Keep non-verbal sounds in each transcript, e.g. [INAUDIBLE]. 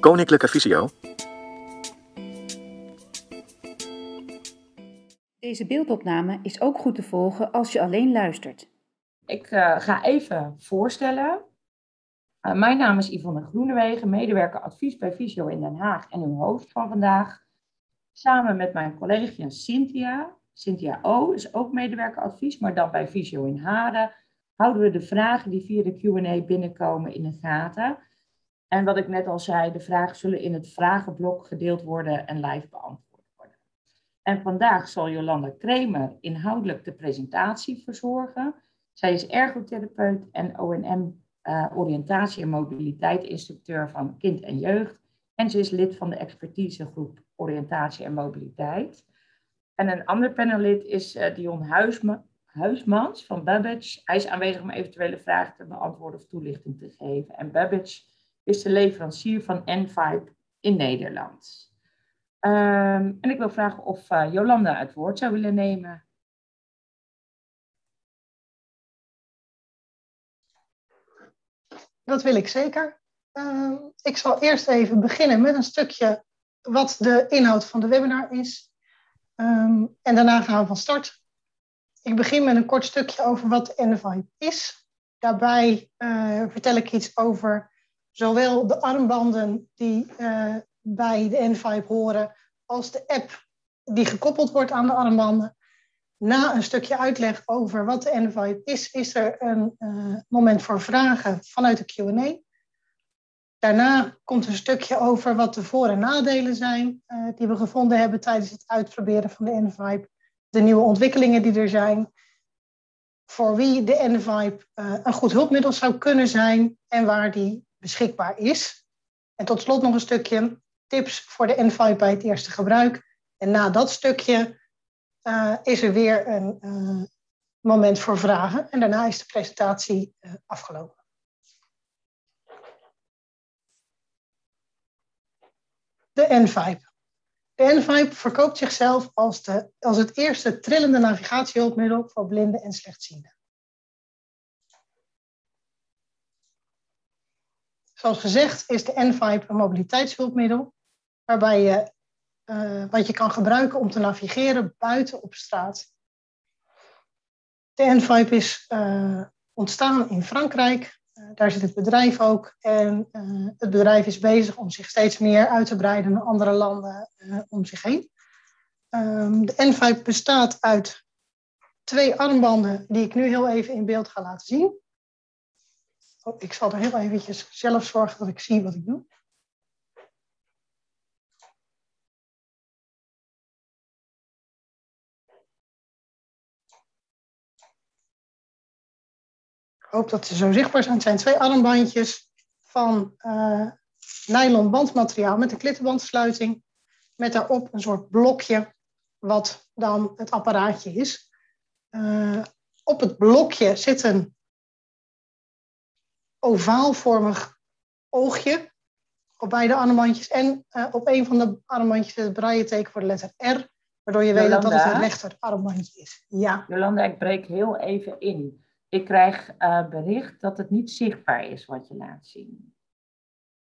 Koninklijke Visio. Deze beeldopname is ook goed te volgen als je alleen luistert. Ik uh, ga even voorstellen. Uh, mijn naam is Yvonne Groenewegen, medewerker advies bij Visio in Den Haag en uw host van vandaag. Samen met mijn collega Cynthia. Cynthia O is ook medewerker advies, maar dan bij Visio in Haren. Houden we de vragen die via de Q&A binnenkomen in de gaten. En wat ik net al zei, de vragen zullen in het vragenblok gedeeld worden en live beantwoord worden. En vandaag zal Jolanda Kremer inhoudelijk de presentatie verzorgen. Zij is ergotherapeut en ONM uh, oriëntatie en mobiliteit instructeur van kind en jeugd. En ze is lid van de expertisegroep oriëntatie en mobiliteit. En een ander panelid is uh, Dion Huisma Huismans van Babbage. Hij is aanwezig om eventuele vragen te beantwoorden of toelichting te geven. En Babbage is de leverancier van N5 in Nederland. Um, en ik wil vragen of uh, Jolanda het woord zou willen nemen. Dat wil ik zeker. Uh, ik zal eerst even beginnen met een stukje wat de inhoud van de webinar is. Um, en daarna gaan we van start. Ik begin met een kort stukje over wat N5 is. Daarbij uh, vertel ik iets over zowel de armbanden die uh, bij de N5 horen, als de app die gekoppeld wordt aan de armbanden. Na een stukje uitleg over wat de N5 is, is er een uh, moment voor vragen vanuit de QA. Daarna komt een stukje over wat de voor- en nadelen zijn uh, die we gevonden hebben tijdens het uitproberen van de N5. De nieuwe ontwikkelingen die er zijn. Voor wie de N5 uh, een goed hulpmiddel zou kunnen zijn en waar die beschikbaar is. En tot slot nog een stukje tips voor de N5 bij het eerste gebruik. En na dat stukje uh, is er weer een uh, moment voor vragen. En daarna is de presentatie uh, afgelopen. De N5. De N5 verkoopt zichzelf als, de, als het eerste trillende navigatiehulpmiddel voor blinden en slechtzienden. Zoals gezegd is de N5 een mobiliteitshulpmiddel waarbij je uh, wat je kan gebruiken om te navigeren buiten op straat. De N5 is uh, ontstaan in Frankrijk. Uh, daar zit het bedrijf ook. En het bedrijf is bezig om zich steeds meer uit te breiden naar andere landen om zich heen. Um, de N5 bestaat uit twee armbanden die ik nu heel even in beeld ga laten zien. Ik zal er heel eventjes zelf zorgen dat ik zie wat ik doe. Ik hoop dat ze zo zichtbaar zijn. Het zijn twee armbandjes van uh, nylon bandmateriaal met een klittenbandsluiting. Met daarop een soort blokje, wat dan het apparaatje is. Uh, op het blokje zit een ovaalvormig oogje op beide armbandjes. En uh, op een van de armbandjes het braille-teken voor de letter R. Waardoor je Jolanda, weet dat het een rechter armbandje is. Ja. Jolanda, ik breek heel even in. Ik krijg uh, bericht dat het niet zichtbaar is wat je laat zien.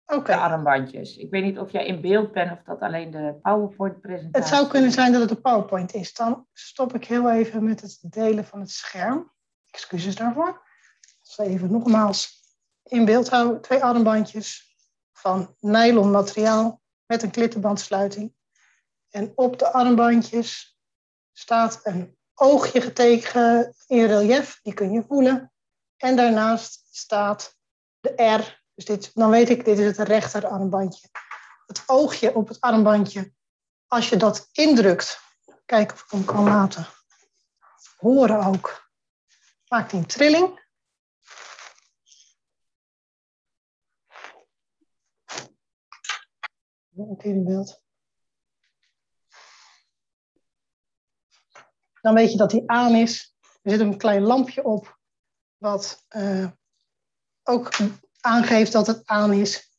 Okay. De armbandjes. Ik weet niet of jij in beeld bent of dat alleen de PowerPoint-presentatie Het zou kunnen zijn dat het de PowerPoint is. Dan stop ik heel even met het delen van het scherm. Excuses daarvoor. Even nogmaals in beeld houden. Twee armbandjes van nylon materiaal met een klittenbandsluiting. En op de armbandjes staat een oogje getekend in relief, die kun je voelen. En daarnaast staat de R. Dus dit, dan weet ik, dit is het rechter armbandje. Het oogje op het armbandje, als je dat indrukt, kijk of ik hem kan laten horen ook, maakt hij een trilling. Ook beeld. Dan weet je dat hij aan is. Er zit een klein lampje op, wat uh, ook aangeeft dat het aan is.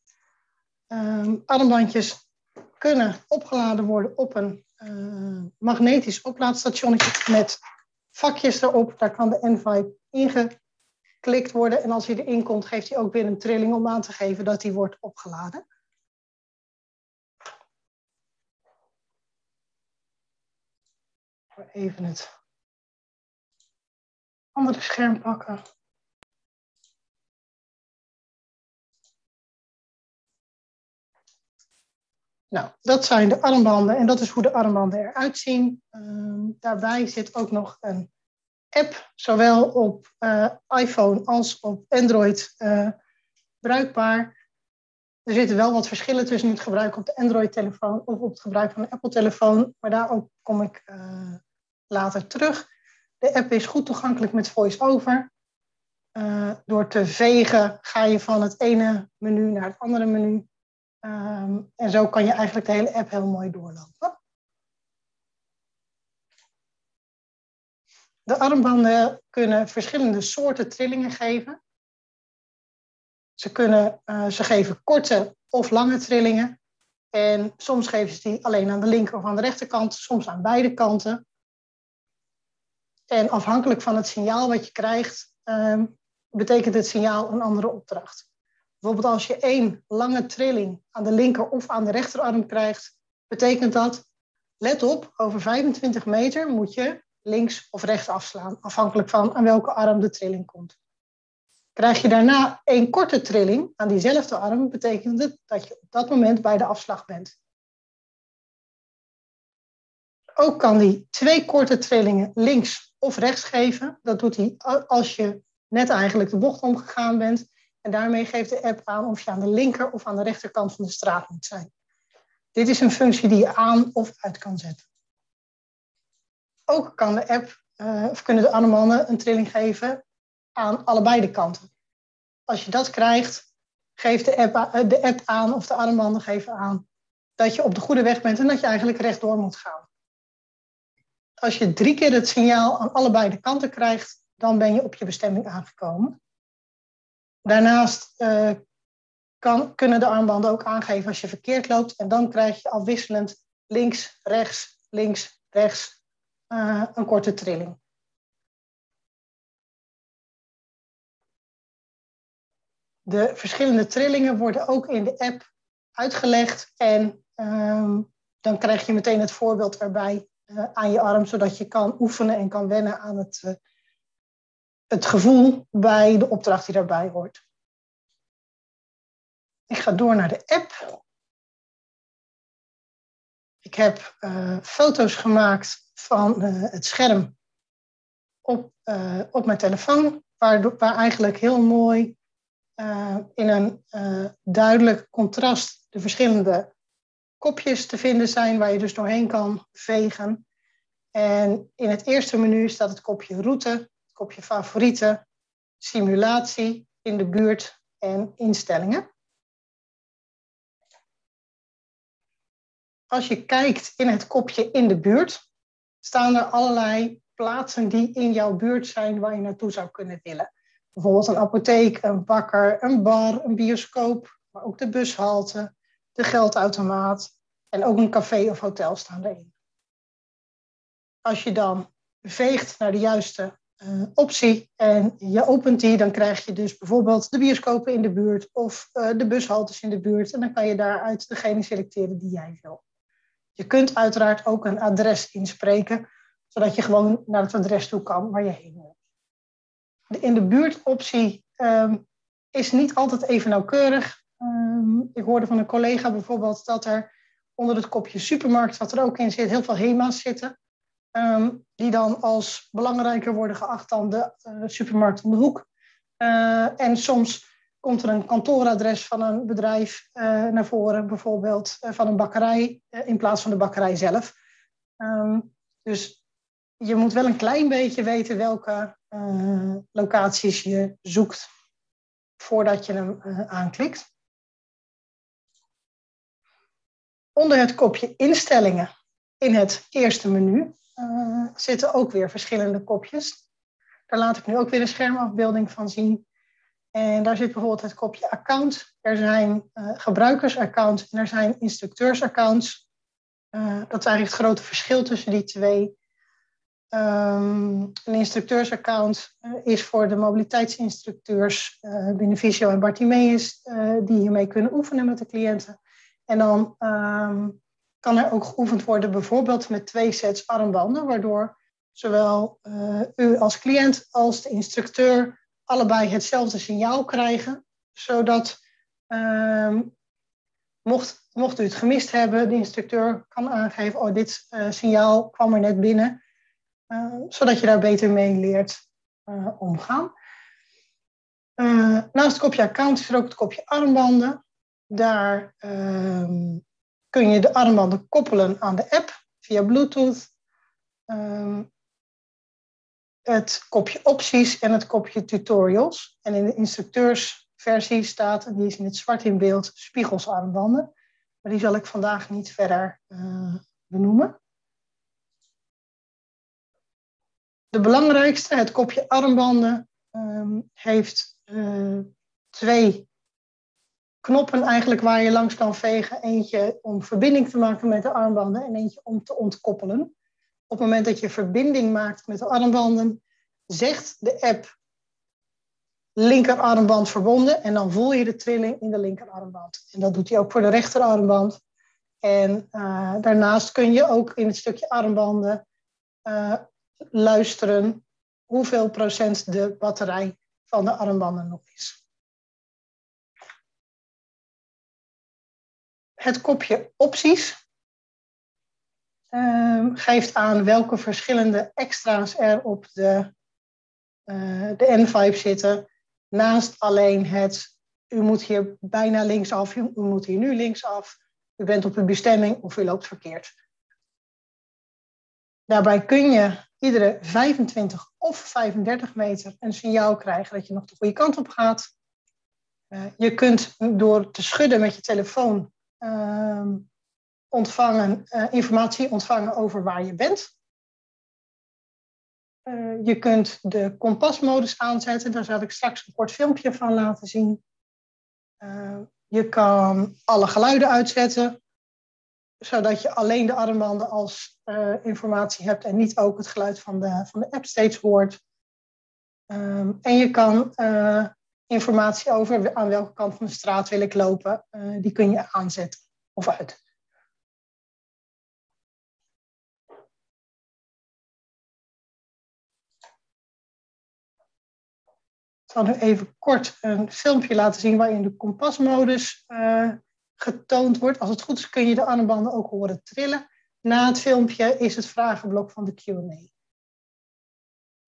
Um, armbandjes kunnen opgeladen worden op een uh, magnetisch oplaadstationnetje met vakjes erop. Daar kan de N5 ingeklikt worden. En als hij erin komt, geeft hij ook weer een trilling om aan te geven dat hij wordt opgeladen. Even het andere scherm pakken. Nou, dat zijn de armbanden en dat is hoe de armbanden eruit zien. Ehm, daarbij zit ook nog een app, zowel op uh, iPhone als op Android uh, bruikbaar. Er zitten wel wat verschillen tussen het gebruik op de Android-telefoon of op het gebruik van de Apple-telefoon, maar daarop kom ik uh, later terug. De app is goed toegankelijk met voice-over. door te vegen ga je van het ene menu naar het andere menu. Um, en zo kan je eigenlijk de hele app heel mooi doorlopen. De armbanden kunnen verschillende soorten trillingen geven. Ze, kunnen, uh, ze geven korte of lange trillingen. En soms geven ze die alleen aan de linker of aan de rechterkant, soms aan beide kanten. En afhankelijk van het signaal wat je krijgt, um, betekent het signaal een andere opdracht. Bijvoorbeeld als je één lange trilling aan de linker of aan de rechterarm krijgt, betekent dat, let op, over 25 meter moet je links of rechts afslaan, afhankelijk van aan welke arm de trilling komt. Krijg je daarna één korte trilling aan diezelfde arm, betekent het dat je op dat moment bij de afslag bent. Ook kan hij twee korte trillingen links of rechts geven. Dat doet hij als je net eigenlijk de bocht omgegaan bent. En daarmee geeft de app aan of je aan de linker of aan de rechterkant van de straat moet zijn. Dit is een functie die je aan of uit kan zetten. Ook kan de app, uh, of kunnen de armbanden een trilling geven aan allebei de kanten. Als je dat krijgt, geeft de app, uh, de app aan of de armbanden geven aan dat je op de goede weg bent en dat je eigenlijk rechtdoor moet gaan. Als je drie keer het signaal aan allebei de kanten krijgt, dan ben je op je bestemming aangekomen. Daarnaast uh, kan, kunnen de armbanden ook aangeven als je verkeerd loopt. En dan krijg je afwisselend links, rechts, links, rechts uh, een korte trilling. De verschillende trillingen worden ook in de app uitgelegd. En um, dan krijg je meteen het voorbeeld erbij aan je arm, zodat je kan oefenen en kan wennen aan het het gevoel bij de opdracht die daarbij hoort. Ik ga door naar de app. Ik heb uh, foto's gemaakt van het scherm op, op mijn telefoon, waar, waar eigenlijk heel mooi in een duidelijk contrast de verschillende kopjes te vinden zijn, waar je dus doorheen kan vegen. En in het eerste menu staat het kopje route, kopje favorieten, simulatie in de buurt en instellingen. Als je kijkt in het kopje in de buurt, staan er allerlei plaatsen die in jouw buurt zijn waar je naartoe zou kunnen willen. Bijvoorbeeld een apotheek, een bakker, een bar, een bioscoop, maar ook de bushalte, de geldautomaat en ook een café of hotel staan erin. Als je dan veegt naar de juiste uh, optie en je opent die, dan krijg je dus bijvoorbeeld de bioscopen in de buurt of uh, de bushaltes in de buurt. En dan kan je daaruit degene selecteren die jij wil. Je kunt uiteraard ook een adres inspreken, zodat je gewoon naar het adres toe kan waar je heen wil. De in de buurt optie um, is niet altijd even nauwkeurig. Ik hoorde van een collega bijvoorbeeld dat er onder het kopje supermarkt, wat er ook in zit, heel veel HEMA's zitten. Um, die dan als belangrijker worden geacht dan de uh, supermarkt om de hoek. Uh, en soms komt er een kantooradres van een bedrijf naar voren, bijvoorbeeld van een bakkerij, in plaats van de bakkerij zelf. Um, dus je moet wel een klein beetje weten welke locaties je zoekt voordat je hem aanklikt. Onder het kopje instellingen in het eerste menu uh, zitten ook weer verschillende kopjes. Daar laat ik nu ook weer een schermafbeelding van zien. En daar zit bijvoorbeeld het kopje account. Er zijn uh, gebruikersaccounts en er zijn instructeursaccounts. Uh, dat is eigenlijk het grote verschil tussen die twee. Um, een instructeursaccount is voor de mobiliteitsinstructeurs binnen Visio en Bartimeus, die hiermee kunnen oefenen met de cliënten. En dan um, kan er ook geoefend worden, bijvoorbeeld met twee sets armbanden, waardoor zowel uh, u als cliënt als de instructeur allebei hetzelfde signaal krijgen, zodat uh, mocht, mocht u het gemist hebben, de instructeur kan aangeven, oh dit uh, signaal kwam er net binnen, zodat je daar beter mee leert omgaan. naast het kopje account is er ook het kopje armbanden. Daar ehm, kun je de armbanden koppelen aan de app via Bluetooth. Ehm, het kopje opties en het kopje tutorials. En in de instructeursversie staat, en die is in het zwart in beeld, spiegelsarmbanden. Maar die zal ik vandaag niet verder uh, benoemen. De belangrijkste, het kopje armbanden, um, heeft uh, twee knoppen eigenlijk waar je langs kan vegen. Eentje om verbinding te maken met de armbanden en eentje om te ontkoppelen. Op het moment dat je verbinding maakt met de armbanden, zegt de app linkerarmband verbonden en dan voel je de trilling in de linkerarmband. En dat doet hij ook voor de rechterarmband. En uh, daarnaast kun je ook in het stukje armbanden uh, luisteren hoeveel procent de batterij van de armbanden nog is. Het kopje opties uh, geeft aan welke verschillende extra's er op de, uh, de N5 zitten. Naast alleen het, u moet hier bijna linksaf, u, u moet hier nu linksaf, u bent op uw bestemming of u loopt verkeerd. Daarbij kun je iedere 25 of 35 meter een signaal krijgen dat je nog de goede kant op gaat. Uh, je kunt door te schudden met je telefoon ontvangen, uh, informatie ontvangen over waar je bent. Uh, je kunt de kompasmodus aanzetten, daar zal ik straks een kort filmpje van laten zien. Uh, je kan alle geluiden uitzetten, zodat je alleen de armbanden als informatie hebt en niet ook het geluid van de, van de app steeds hoort. Um, en je kan informatie over aan welke kant van de straat wil ik lopen, uh, die kun je aanzetten of uit. Ik zal nu even kort een filmpje laten zien waarin de kompasmodus uh, getoond wordt. Als het goed is kun je de armbanden ook horen trillen. Na het filmpje is het vragenblok van de Q&A.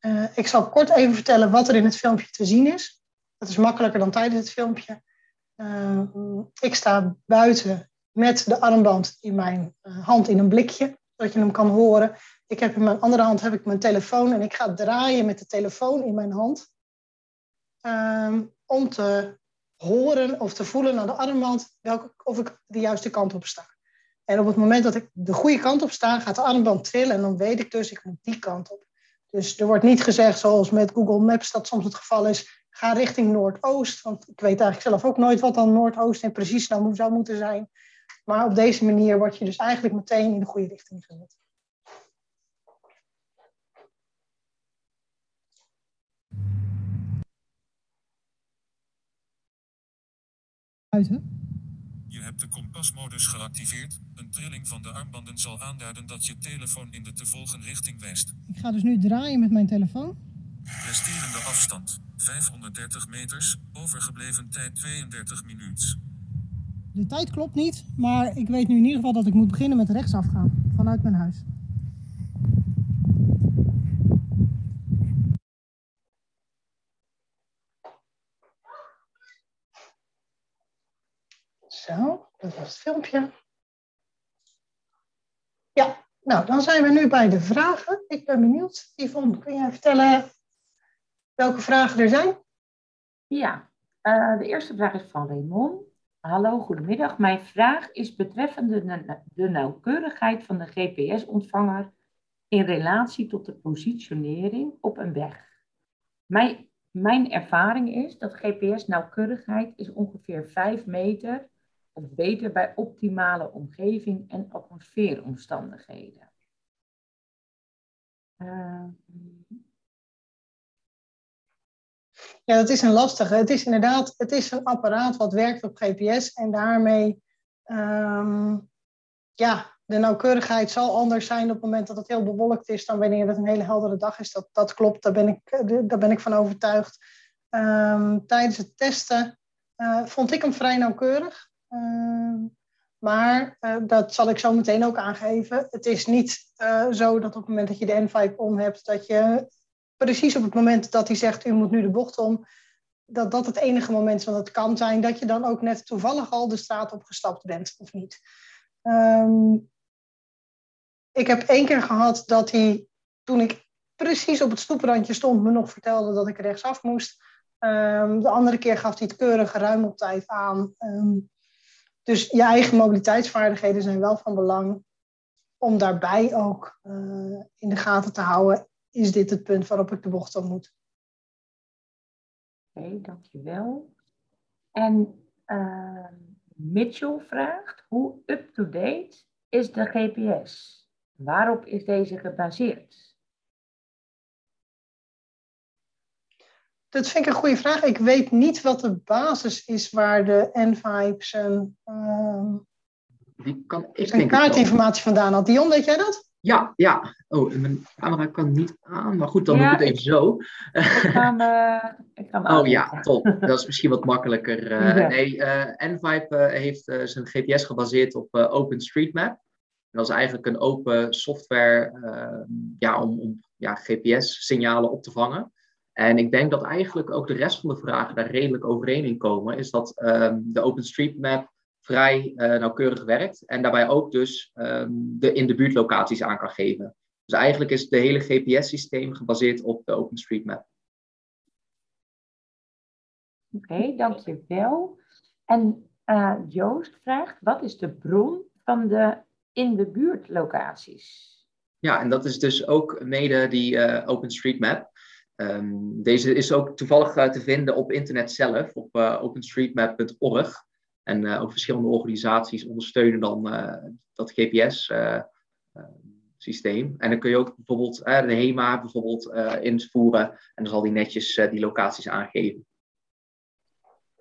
Uh, ik zal kort even vertellen wat er in het filmpje te zien is. Dat is makkelijker dan tijdens het filmpje. Uh, ik sta buiten met de armband in mijn uh, hand in een blikje, zodat je hem kan horen. Ik heb in mijn andere hand heb ik mijn telefoon en ik ga draaien met de telefoon in mijn hand. Uh, om te horen of te voelen aan de armband welke, of ik de juiste kant op sta. En op het moment dat ik de goede kant op sta, gaat de armband trillen en dan weet ik dus, ik moet die kant op. Dus er wordt niet gezegd, zoals met Google Maps dat soms het geval is, ga richting Noordoost. Want ik weet eigenlijk zelf ook nooit wat dan Noordoost en precies nou zou moeten zijn. Maar op deze manier word je dus eigenlijk meteen in de goede richting gezet. Je hebt de kompasmodus geactiveerd. Een trilling van de armbanden zal aanduiden dat je telefoon in de te volgen richting wijst. Ik ga dus nu draaien met mijn telefoon. Resterende afstand 530 meters, overgebleven tijd 32 minuten. De tijd klopt niet, maar ik weet nu in ieder geval dat ik moet beginnen met rechtsaf gaan vanuit mijn huis. Zo, dat was het filmpje. Ja, nou dan zijn we nu bij de vragen. Ik ben benieuwd. Yvonne, kun jij vertellen welke vragen er zijn? Ja, uh, de eerste vraag is van Raymond. Hallo, goedemiddag. Mijn vraag is betreffende de nauwkeurigheid van de GPS-ontvanger in relatie tot de positionering op een weg. Mijn, mijn ervaring is dat GPS-nauwkeurigheid is ongeveer 5 meter of beter bij optimale omgeving en atmosfeeromstandigheden. Uh, Ja, dat is een lastige. Het is inderdaad, het is een apparaat wat werkt op GPS en daarmee, um, ja, de nauwkeurigheid zal anders zijn op het moment dat het heel bewolkt is dan wanneer het een hele heldere dag is. Dat, dat klopt, daar ben ik, daar ben ik van overtuigd. Ehm, tijdens het testen uh, vond ik hem vrij nauwkeurig. Ehm, maar uh, dat zal ik zo meteen ook aangeven. Het is niet zo dat op het moment dat je de N5 om hebt, dat je precies op het moment dat hij zegt, u moet nu de bocht om, dat dat het enige moment is. Want het kan zijn dat je dan ook net toevallig al de straat opgestapt bent, of niet. Um, ik heb één keer gehad dat hij, toen ik precies op het stoeprandje stond, me nog vertelde dat ik rechtsaf moest. Um, de andere keer gaf hij het keurig ruim op tijd aan. Um, dus je eigen mobiliteitsvaardigheden zijn wel van belang. Om daarbij ook uh, in de gaten te houden, is dit het punt waarop ik de bocht op moet. Oké, okay, dankjewel. En uh, Mitchell vraagt, hoe up-to-date is de GPS? Waarop is deze gebaseerd? Dat vind ik een goede vraag. Ik weet niet wat de basis is waar de N5 zijn, uh, Die kan ik zijn kaartinformatie vandaan had. Dion, weet jij dat? Ja, ja. Oh, mijn camera kan niet aan, maar goed, dan ja, doe ik het even zo. [LAUGHS] Ik ga hem, ik ga hem oh ja, top. Dat is misschien wat makkelijker. Uh, [LAUGHS] ja. Nee, uh, N5 uh, heeft zijn GPS gebaseerd op OpenStreetMap. En dat is eigenlijk een open software uh, ja, om, om ja, GPS-signalen op te vangen. En ik denk dat eigenlijk ook de rest van de vragen daar redelijk overeen in komen. Is dat um, de OpenStreetMap vrij uh, nauwkeurig werkt. En daarbij ook dus um, de in de buurt locaties aan kan geven. Dus eigenlijk is het hele GPS-systeem gebaseerd op de OpenStreetMap. Oké, okay, dankjewel. En uh, Joost vraagt, wat is de bron van de in de buurtlocaties. Ja, en dat is dus ook mede die uh, OpenStreetMap. Um, deze is ook toevallig uh, te vinden op internet zelf, op openstreetmap.org. En ook verschillende organisaties ondersteunen dan dat GPS-systeem. en dan kun je ook bijvoorbeeld de HEMA bijvoorbeeld invoeren. En dan zal die netjes die locaties aangeven.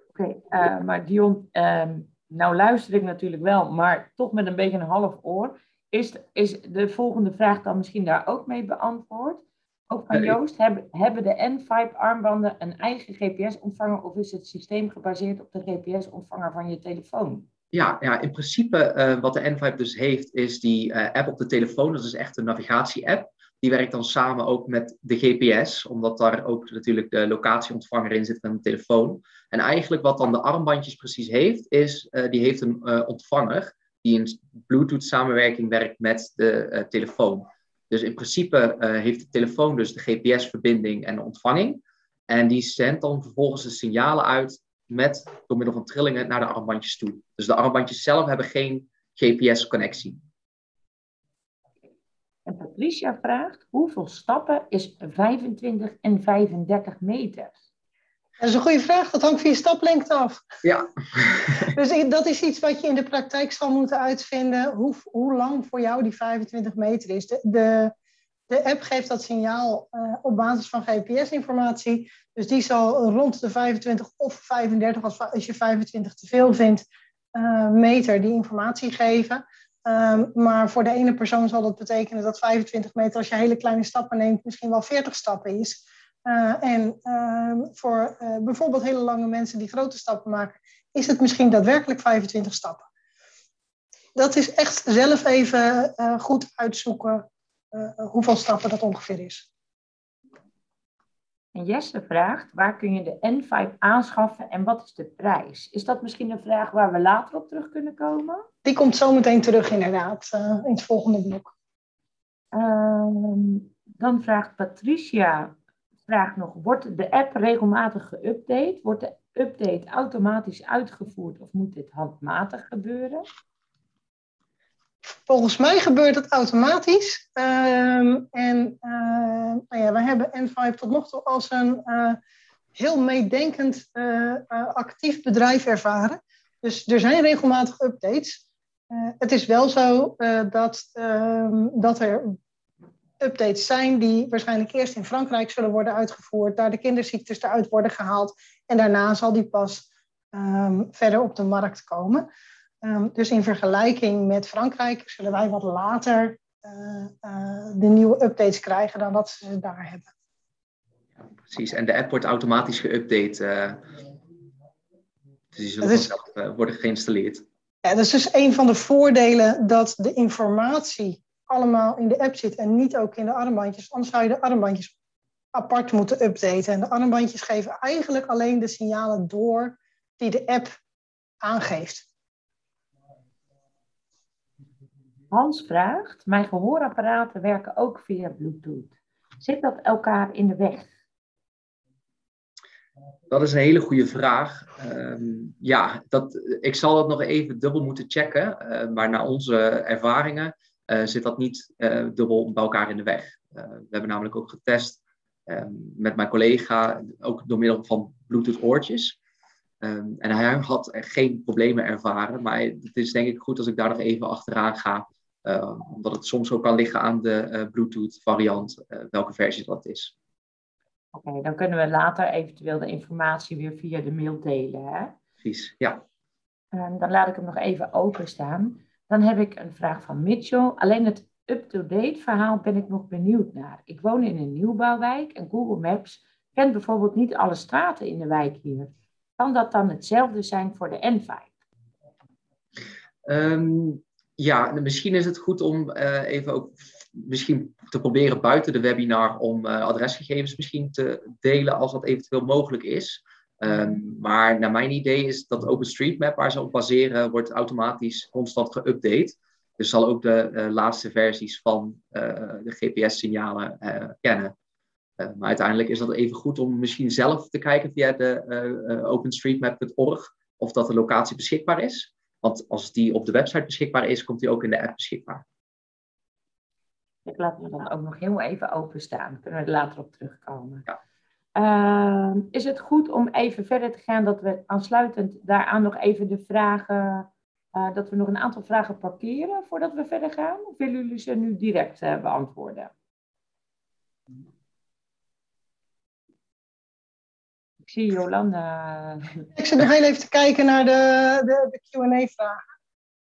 Oké, maar Dion, um nou luister ik natuurlijk wel, maar toch met een beetje een half oor. Is, is de volgende vraag dan misschien daar ook mee beantwoord? Ook van Joost, hebben, hebben de N5-armbanden een eigen GPS-ontvanger of is het systeem gebaseerd op de GPS-ontvanger van je telefoon? Ja, ja in principe uh, wat de N5 dus heeft, is die uh, app op de telefoon. Dat is echt een navigatie-app. Die werkt dan samen ook met de GPS, omdat daar ook natuurlijk de locatieontvanger in zit van de telefoon. En eigenlijk wat dan de armbandjes precies heeft, is uh, die heeft een ontvanger die in Bluetooth samenwerking werkt met de telefoon. Dus in principe heeft de telefoon dus de GPS-verbinding en de ontvanging. En die zendt dan vervolgens de signalen uit met, door middel van trillingen naar de armbandjes toe. Dus de armbandjes zelf hebben geen GPS-connectie. En Patricia vraagt, hoeveel stappen is 25 en 35 meter? Dat is een goede vraag. Dat hangt van je staplengte af. Ja. [LAUGHS] dus dat is iets wat je in de praktijk zal moeten uitvinden. Hoe, hoe lang voor jou die 25 meter is. De, de, de app geeft dat signaal uh, op basis van GPS-informatie. Dus die zal rond de 25 of 35, als, als je 25 te veel vindt, uh, meter die informatie geven. Um, maar voor de ene persoon zal dat betekenen dat 25 meter, als je hele kleine stappen neemt, misschien wel 40 stappen is. Uh, en uh, voor uh, bijvoorbeeld hele lange mensen die grote stappen maken, is het misschien daadwerkelijk 25 stappen. Dat is echt zelf even goed uitzoeken hoeveel stappen dat ongeveer is. En Jesse vraagt, waar kun je de N5 aanschaffen en wat is de prijs? Is dat misschien een vraag waar we later op terug kunnen komen? Die komt zo meteen terug inderdaad, in het volgende blok. Uh, dan vraagt Patricia, vraagt nog, wordt de app regelmatig geüpdate? Wordt de update automatisch uitgevoerd of moet dit handmatig gebeuren? Volgens mij gebeurt het automatisch. Uh, en uh, nou ja, we hebben N5 tot nog toe als een uh, heel meedenkend uh, actief bedrijf ervaren. Dus er zijn regelmatig updates. het is wel zo dat, ehm, dat er updates zijn die waarschijnlijk eerst in Frankrijk zullen worden uitgevoerd, daar de kinderziektes eruit worden gehaald en daarna zal die pas um, verder op de markt komen. Ehm, dus in vergelijking met Frankrijk zullen wij wat later uh, de nieuwe updates krijgen dan dat ze daar hebben. Ja, precies, en de app wordt automatisch geüpdate. Uh, dus die zullen is, vanzelf worden geïnstalleerd. Ja, dat is dus een van de voordelen dat de informatie allemaal in de app zit en niet ook in de armbandjes. Anders zou je de armbandjes apart moeten updaten. En de armbandjes geven eigenlijk alleen de signalen door die de app aangeeft. Hans vraagt, mijn gehoorapparaten werken ook via Bluetooth. Zit dat elkaar in de weg? Dat is een hele goede vraag. Ehm, ja, dat, ik zal dat nog even dubbel moeten checken. Uh, maar naar onze ervaringen uh, zit dat niet uh, dubbel bij elkaar in de weg. we hebben namelijk ook getest ehm, met mijn collega, ook door middel van Bluetooth oortjes. Ehm, en hij had geen problemen ervaren. Maar het is denk ik goed als ik daar nog even achteraan ga. omdat het soms ook kan liggen aan de Bluetooth variant, welke versie dat is. Oké, dan kunnen we later eventueel de informatie weer via de mail delen. Hè? Precies, ja. Um, dan laat ik hem nog even openstaan. Dan heb ik een vraag van Mitchell. Alleen het up-to-date verhaal ben ik nog benieuwd naar. Ik woon in een nieuwbouwwijk en Google Maps kent bijvoorbeeld niet alle straten in de wijk hier. Kan dat dan hetzelfde zijn voor de N5? Um, ja, misschien is het goed om uh, even ook misschien te proberen buiten de webinar om uh, adresgegevens misschien te delen als dat eventueel mogelijk is. Um, maar naar mijn idee is dat OpenStreetMap, waar ze op baseren, wordt automatisch constant geüpdate. Dus zal ook de uh, laatste versies van uh, de GPS-signalen kennen. maar uiteindelijk is dat even goed om misschien zelf te kijken via de openstreetmap.org of dat de locatie beschikbaar is. Want als die op de website beschikbaar is, komt die ook in de app beschikbaar. Ik laat me dan ook nog heel even openstaan. Kunnen we er later op terugkomen. Ja. Uh, is het goed om even verder te gaan dat we aansluitend daaraan nog even de vragen, uh, dat we nog een aantal vragen parkeren voordat we verder gaan? Of willen jullie ze nu direct uh, beantwoorden? Ik zie Jolanda. [LAUGHS] Ik zit nog heel even te kijken naar de, de, de QA-vragen.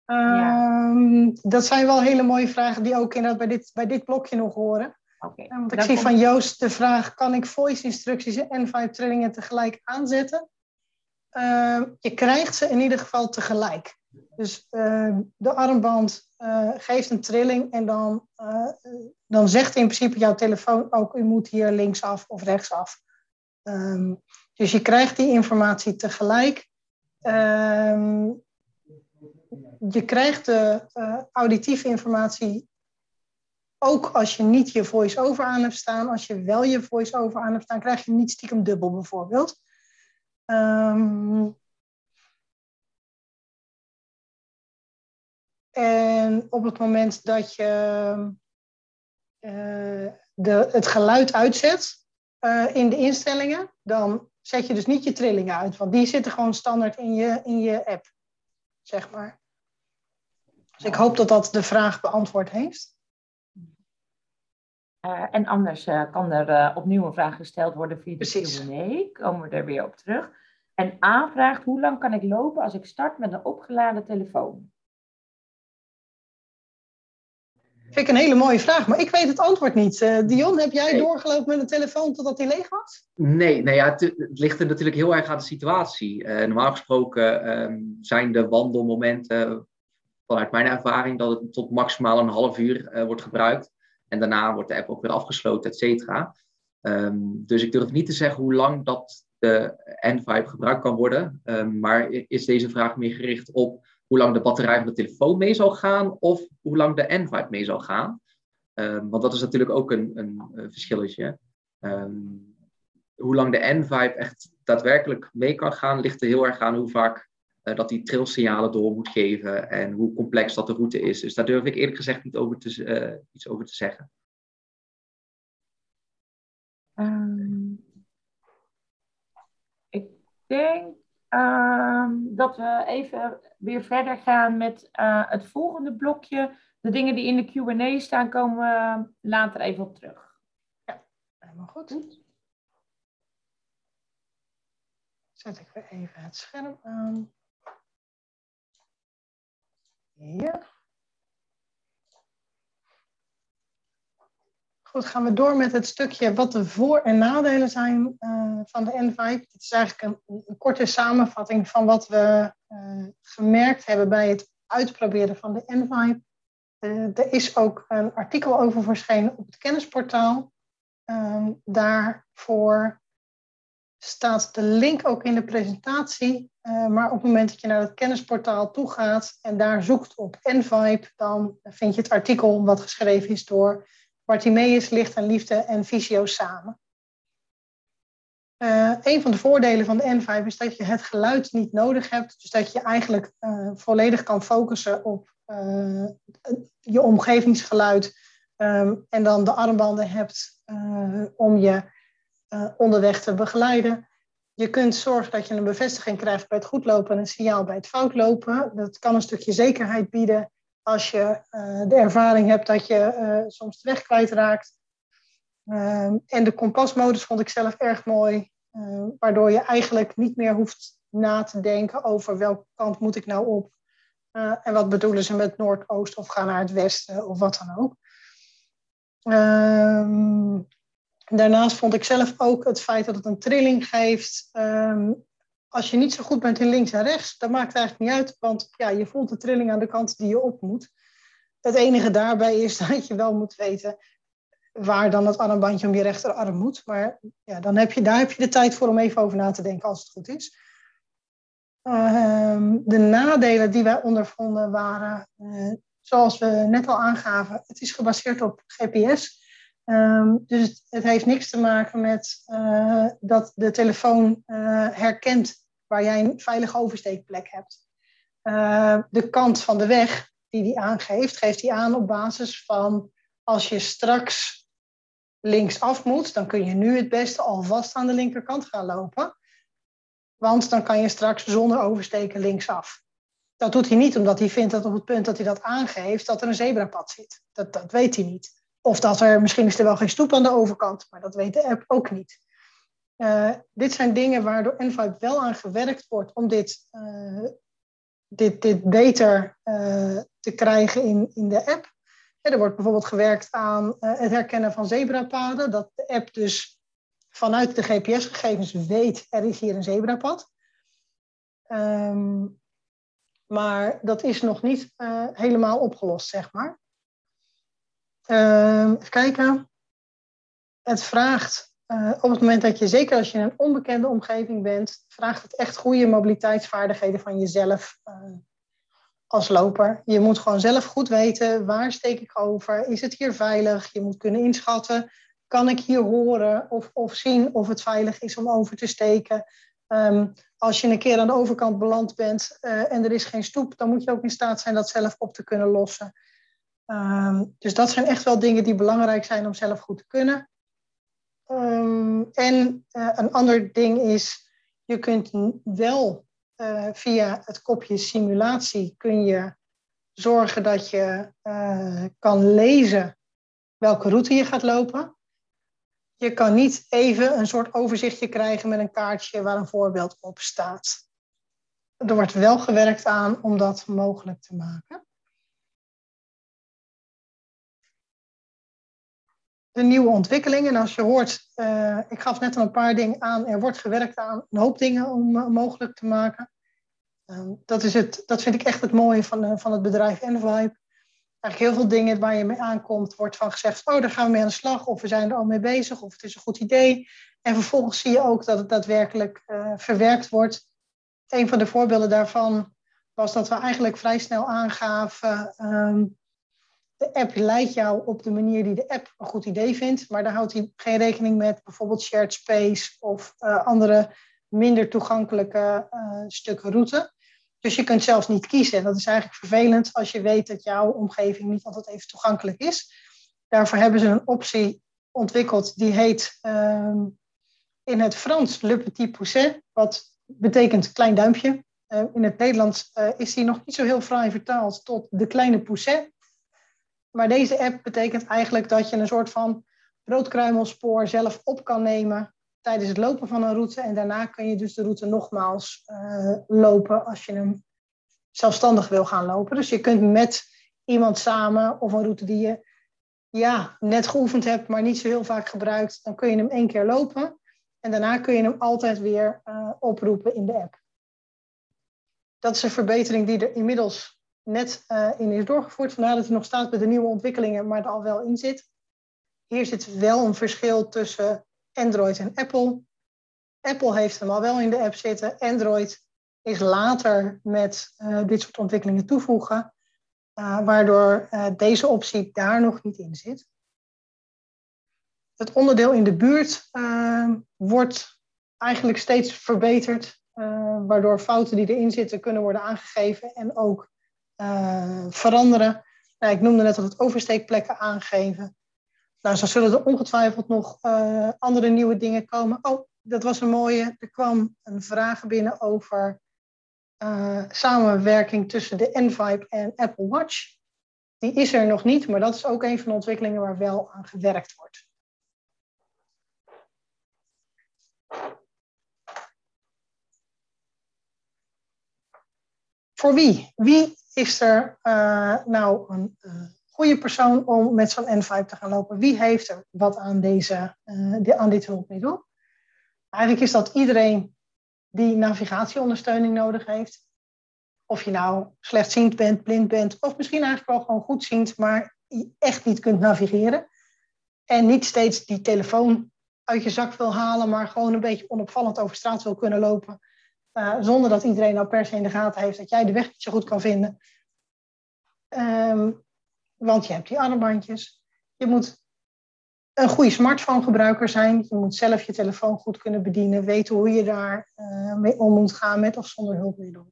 Ja. Dat zijn wel hele mooie vragen die ook inderdaad bij dit, bij dit blokje nog horen. Okay. Want ik zie van Joost de vraag: kan ik voice instructies en five trillingen tegelijk aanzetten? Uh, je krijgt ze in ieder geval tegelijk. Dus uh, de armband uh, geeft een trilling en dan, eh, dan zegt in principe jouw telefoon ook: u moet hier linksaf of rechtsaf. Um, dus je krijgt die informatie tegelijk. Um, je krijgt de auditieve informatie ook als je niet je voice-over aan hebt staan, als je wel je voice-over aan hebt staan, krijg je niet stiekem dubbel bijvoorbeeld. Um, en op het moment dat je uh, de, het geluid uitzet uh, in de instellingen, dan zet je dus niet je trillingen uit, want die zitten gewoon standaard in je, in je app, zeg maar. Dus ik hoop dat dat de vraag beantwoord heeft. Uh, en anders uh, kan er uh, opnieuw een vraag gesteld worden via de Q&A. Komen we er weer op terug. En A vraagt, hoe lang kan ik lopen als ik start met een opgeladen telefoon? Vind ik een hele mooie vraag, maar ik weet het antwoord niet. Dion, heb jij nee. doorgelopen met een telefoon totdat die leeg was? Nee, nee ja, het, het, ligt er natuurlijk heel erg aan de situatie. normaal gesproken um, zijn de wandelmomenten, vanuit mijn ervaring, dat het tot maximaal een half uur wordt gebruikt. En daarna wordt de app ook weer afgesloten, et cetera. Um, dus ik durf niet te zeggen hoe lang dat de N5 gebruikt kan worden. Um, maar is deze vraag meer gericht op hoe lang de batterij van de telefoon mee zal gaan of hoe lang de N5 mee zal gaan? Um, want dat is natuurlijk ook een, een, een verschilletje. hoe lang de N5 echt daadwerkelijk mee kan gaan, ligt er heel erg aan hoe vaak dat die trilsignalen door moet geven en hoe complex dat de route is. Dus daar durf ik eerlijk gezegd niet over te, uh, iets over te zeggen. Um, ik denk um, dat we even weer verder gaan met uh, het volgende blokje. De dingen die in de Q&A staan, komen we later even op terug. Ja, helemaal goed. goed. Zet ik weer even het scherm aan. Ja. Goed, gaan we door met het stukje wat de voor- en nadelen zijn uh, van de N5. Het is eigenlijk een, een, korte samenvatting van wat we uh, gemerkt hebben bij het uitproberen van de N5. Uh, er is ook een artikel over verschenen op het kennisportaal. daarvoor staat de link ook in de presentatie. maar op het moment dat je naar het kennisportaal toe gaat en daar zoekt op N5, dan vind je het artikel wat geschreven is door Bartimeus, Licht en Liefde en Visio samen. Uh, een van de voordelen van de N5 is dat je het geluid niet nodig hebt. Dus dat je eigenlijk uh, volledig kan focussen op je omgevingsgeluid. Um, en dan de armbanden hebt om je onderweg te begeleiden. Je kunt zorgen dat je een bevestiging krijgt bij het goed lopen en een signaal bij het fout lopen. Dat kan een stukje zekerheid bieden als je uh, de ervaring hebt dat je uh, soms de weg kwijtraakt. Uh, en de kompasmodus vond ik zelf erg mooi, waardoor je eigenlijk niet meer hoeft na te denken over welke kant moet ik nou op. en wat bedoelen ze met noordoost of ga naar het westen of wat dan ook. Ehm, daarnaast vond ik zelf ook het feit dat het een trilling geeft. Um, als je niet zo goed bent in links en rechts, dat maakt eigenlijk niet uit, want ja, je voelt de trilling aan de kant die je op moet. Het enige daarbij is [LAUGHS] dat je wel moet weten waar dan het armbandje om je rechterarm moet. Maar ja, dan heb je, daar heb je de tijd voor om even over na te denken als het goed is. Uh, de nadelen die wij ondervonden waren, uh, zoals we net al aangaven, het is gebaseerd op GPS. Um, dus het, heeft niks te maken met uh, dat de telefoon herkent waar jij een veilige oversteekplek hebt. Uh, de kant van de weg die die aangeeft, geeft hij aan op basis van als je straks linksaf moet, dan kun je nu het beste alvast aan de linkerkant gaan lopen. Want dan kan je straks zonder oversteken linksaf. Dat doet hij niet omdat hij vindt dat op het punt dat hij dat aangeeft, dat er een zebrapad zit. Dat, dat weet hij niet. Of dat er, misschien is er wel geen stoep aan de overkant, maar dat weet de app ook niet. Uh, dit zijn dingen waar door N5 wel aan gewerkt wordt om dit, uh, dit, dit beter uh, te krijgen in, in de app. Er wordt bijvoorbeeld gewerkt aan het herkennen van zebrapaden. Dat de app dus vanuit de GPS-gegevens weet, er is hier een zebrapad. Um, maar dat is nog niet helemaal opgelost, zeg maar. Uh, even kijken. Het vraagt uh, op het moment dat je, zeker als je in een onbekende omgeving bent, vraagt het echt goede mobiliteitsvaardigheden van jezelf uh, als loper. Je moet gewoon zelf goed weten, waar steek ik over? Is het hier veilig? Je moet kunnen inschatten, kan ik hier horen of, of zien of het veilig is om over te steken? Um, als je een keer aan de overkant beland bent uh, en er is geen stoep, dan moet je ook in staat zijn dat zelf op te kunnen lossen. Um, dus dat zijn echt wel dingen die belangrijk zijn om zelf goed te kunnen. Um, en uh, een ander ding is, je kunt wel uh, via het kopje simulatie kun je zorgen dat je uh, kan lezen welke route je gaat lopen. Je kan niet even een soort overzichtje krijgen met een kaartje waar een voorbeeld op staat. Er wordt wel gewerkt aan om dat mogelijk te maken. De nieuwe ontwikkelingen. En als je hoort, uh, ik gaf net al een paar dingen aan, er wordt gewerkt aan een hoop dingen om uh, mogelijk te maken. Uh, dat, is het, dat vind ik echt het mooie van, van het bedrijf Envibe. Eigenlijk heel veel dingen waar je mee aankomt, wordt van gezegd, oh, daar gaan we mee aan de slag, of we zijn er al mee bezig, of het is een goed idee. En vervolgens zie je ook dat het daadwerkelijk verwerkt wordt. Een van de voorbeelden daarvan was dat we eigenlijk vrij snel aangaven um, de app leidt jou op de manier die de app een goed idee vindt, maar daar houdt hij geen rekening met bijvoorbeeld shared space of uh, andere minder toegankelijke uh, stukken route. Dus je kunt zelfs niet kiezen. En dat is eigenlijk vervelend als je weet dat jouw omgeving niet altijd even toegankelijk is. Daarvoor hebben ze een optie ontwikkeld die heet um, in het Frans Le Petit Pousset, wat betekent klein duimpje. Uh, in het Nederlands is die nog niet zo heel fraai vertaald tot de kleine pousset. Maar deze app betekent eigenlijk dat je een soort van broodkruimelspoor zelf op kan nemen tijdens het lopen van een route. En daarna kun je dus de route nogmaals uh, lopen als je hem zelfstandig wil gaan lopen. Dus je kunt met iemand samen of een route die je ja, net geoefend hebt, maar niet zo heel vaak gebruikt, dan kun je hem één keer lopen. En daarna kun je hem altijd weer uh, oproepen in de app. Dat is een verbetering die er inmiddels net uh, in is doorgevoerd. Vandaar dat hij nog staat met de nieuwe ontwikkelingen, maar er al wel in zit. Hier zit wel een verschil tussen Android en Apple. Apple heeft hem al wel in de app zitten. Android is later met uh, dit soort ontwikkelingen toevoegen, uh, waardoor deze optie daar nog niet in zit. Het onderdeel in de buurt wordt eigenlijk steeds verbeterd, waardoor fouten die erin zitten kunnen worden aangegeven en ook veranderen. Nou, ik noemde net al het oversteekplekken aangeven. Nou, zo zullen er ongetwijfeld nog andere nieuwe dingen komen. Oh, dat was een mooie. Er kwam een vraag binnen over uh, samenwerking tussen de N-Vibe en Apple Watch. Die is er nog niet, maar dat is ook een van de ontwikkelingen waar wel aan gewerkt wordt. Voor wie? Wie is er uh, nou een uh, goede persoon om met zo'n N5 te gaan lopen? Wie heeft er wat aan, deze, aan dit hulpmiddel? Eigenlijk is dat iedereen die navigatieondersteuning nodig heeft. Of je nou slechtziend bent, blind bent, of misschien eigenlijk wel gewoon goedziend, maar echt niet kunt navigeren. En niet steeds die telefoon uit je zak wil halen, maar gewoon een beetje onopvallend over straat wil kunnen lopen. Uh, zonder dat iedereen nou per se in de gaten heeft dat jij de weg niet zo goed kan vinden. Um, want je hebt die armbandjes. Je moet een goede smartphone-gebruiker zijn. Je moet zelf je telefoon goed kunnen bedienen, weten hoe je daar uh, mee om moet gaan met of zonder hulpmiddel.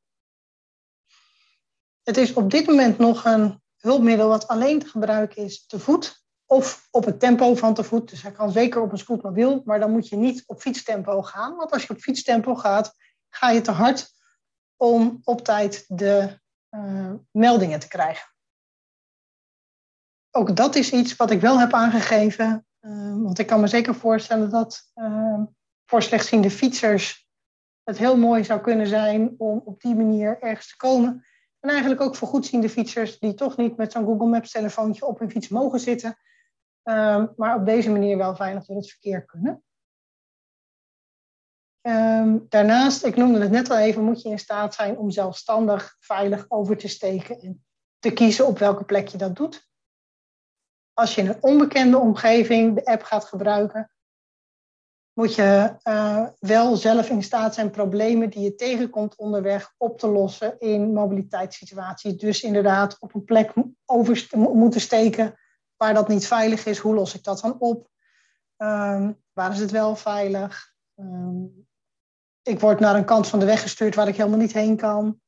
Het is op dit moment nog een hulpmiddel wat alleen te gebruiken is te voet of op het tempo van te voet. Dus hij kan zeker op een scootmobiel, maar dan moet je niet op fietstempo gaan. Want als je op fietstempo gaat, ga je te hard om op tijd de uh, meldingen te krijgen. Ook dat is iets wat ik wel heb aangegeven Uh, want ik kan me zeker voorstellen dat uh, voor slechtziende fietsers het heel mooi zou kunnen zijn om op die manier ergens te komen. En eigenlijk ook voor goedziende fietsers die toch niet met zo'n Google Maps telefoontje op hun fiets mogen zitten, maar op deze manier wel veilig door het verkeer kunnen. Ehm, daarnaast, ik noemde het net al even, moet je in staat zijn om zelfstandig veilig over te steken en te kiezen op welke plek je dat doet als je in een onbekende omgeving de app gaat gebruiken, moet je uh, wel zelf in staat zijn problemen die je tegenkomt onderweg op te lossen in mobiliteitssituaties. Dus inderdaad op een plek over moeten steken waar dat niet veilig is. Hoe los ik dat dan op? Um, waar is het wel veilig? Um, ik word naar een kant van de weg gestuurd waar ik helemaal niet heen kan.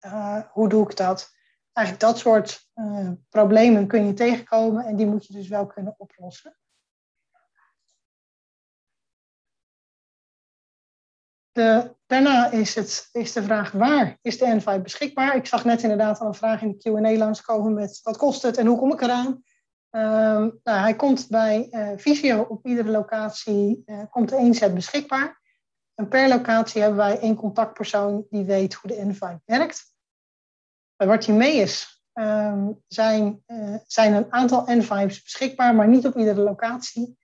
Uh, hoe doe ik dat? Eigenlijk dat soort uh, problemen kun je tegenkomen en die moet je dus wel kunnen oplossen. De, daarna is, het, is de vraag waar is de N5 beschikbaar? Ik zag net inderdaad al een vraag in de Q&A langskomen met wat kost het en hoe kom ik eraan? Um, nou, hij komt bij uh, Visio op iedere locatie, komt één set beschikbaar. En per locatie hebben wij één contactpersoon die weet hoe de N5 werkt. Bij Bartimeus um, zijn, uh, zijn een aantal N5's beschikbaar, maar niet op iedere locatie.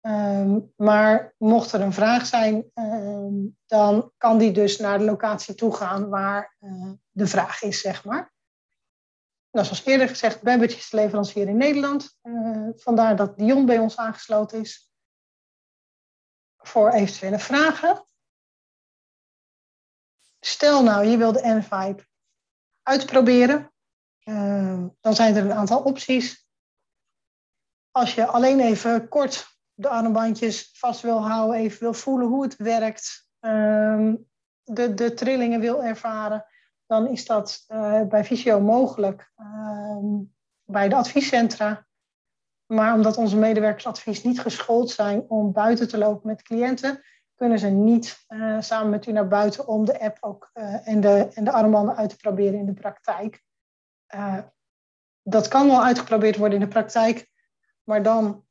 Um, maar mocht er een vraag zijn, um, dan kan die dus naar de locatie toe gaan waar uh, de vraag is, zeg maar. Nou, zoals eerder gezegd, Babbage is de leverancier in Nederland. Uh, vandaar dat Dion bij ons aangesloten is. Voor eventuele vragen. Stel nou, je wil de N5 uitproberen. Uh, dan zijn er een aantal opties. Als je alleen even kort de armbandjes vast wil houden, even wil voelen hoe het werkt, uh, de, de trillingen wil ervaren, dan is dat uh, bij Visio mogelijk ehm, bij de adviescentra. Maar omdat onze medewerkers advies niet geschoold zijn om buiten te lopen met cliënten, kunnen ze niet uh, samen met u naar buiten om de app ook uh, en, de, en de armbanden uit te proberen in de praktijk. Uh, dat kan wel uitgeprobeerd worden in de praktijk, maar dan,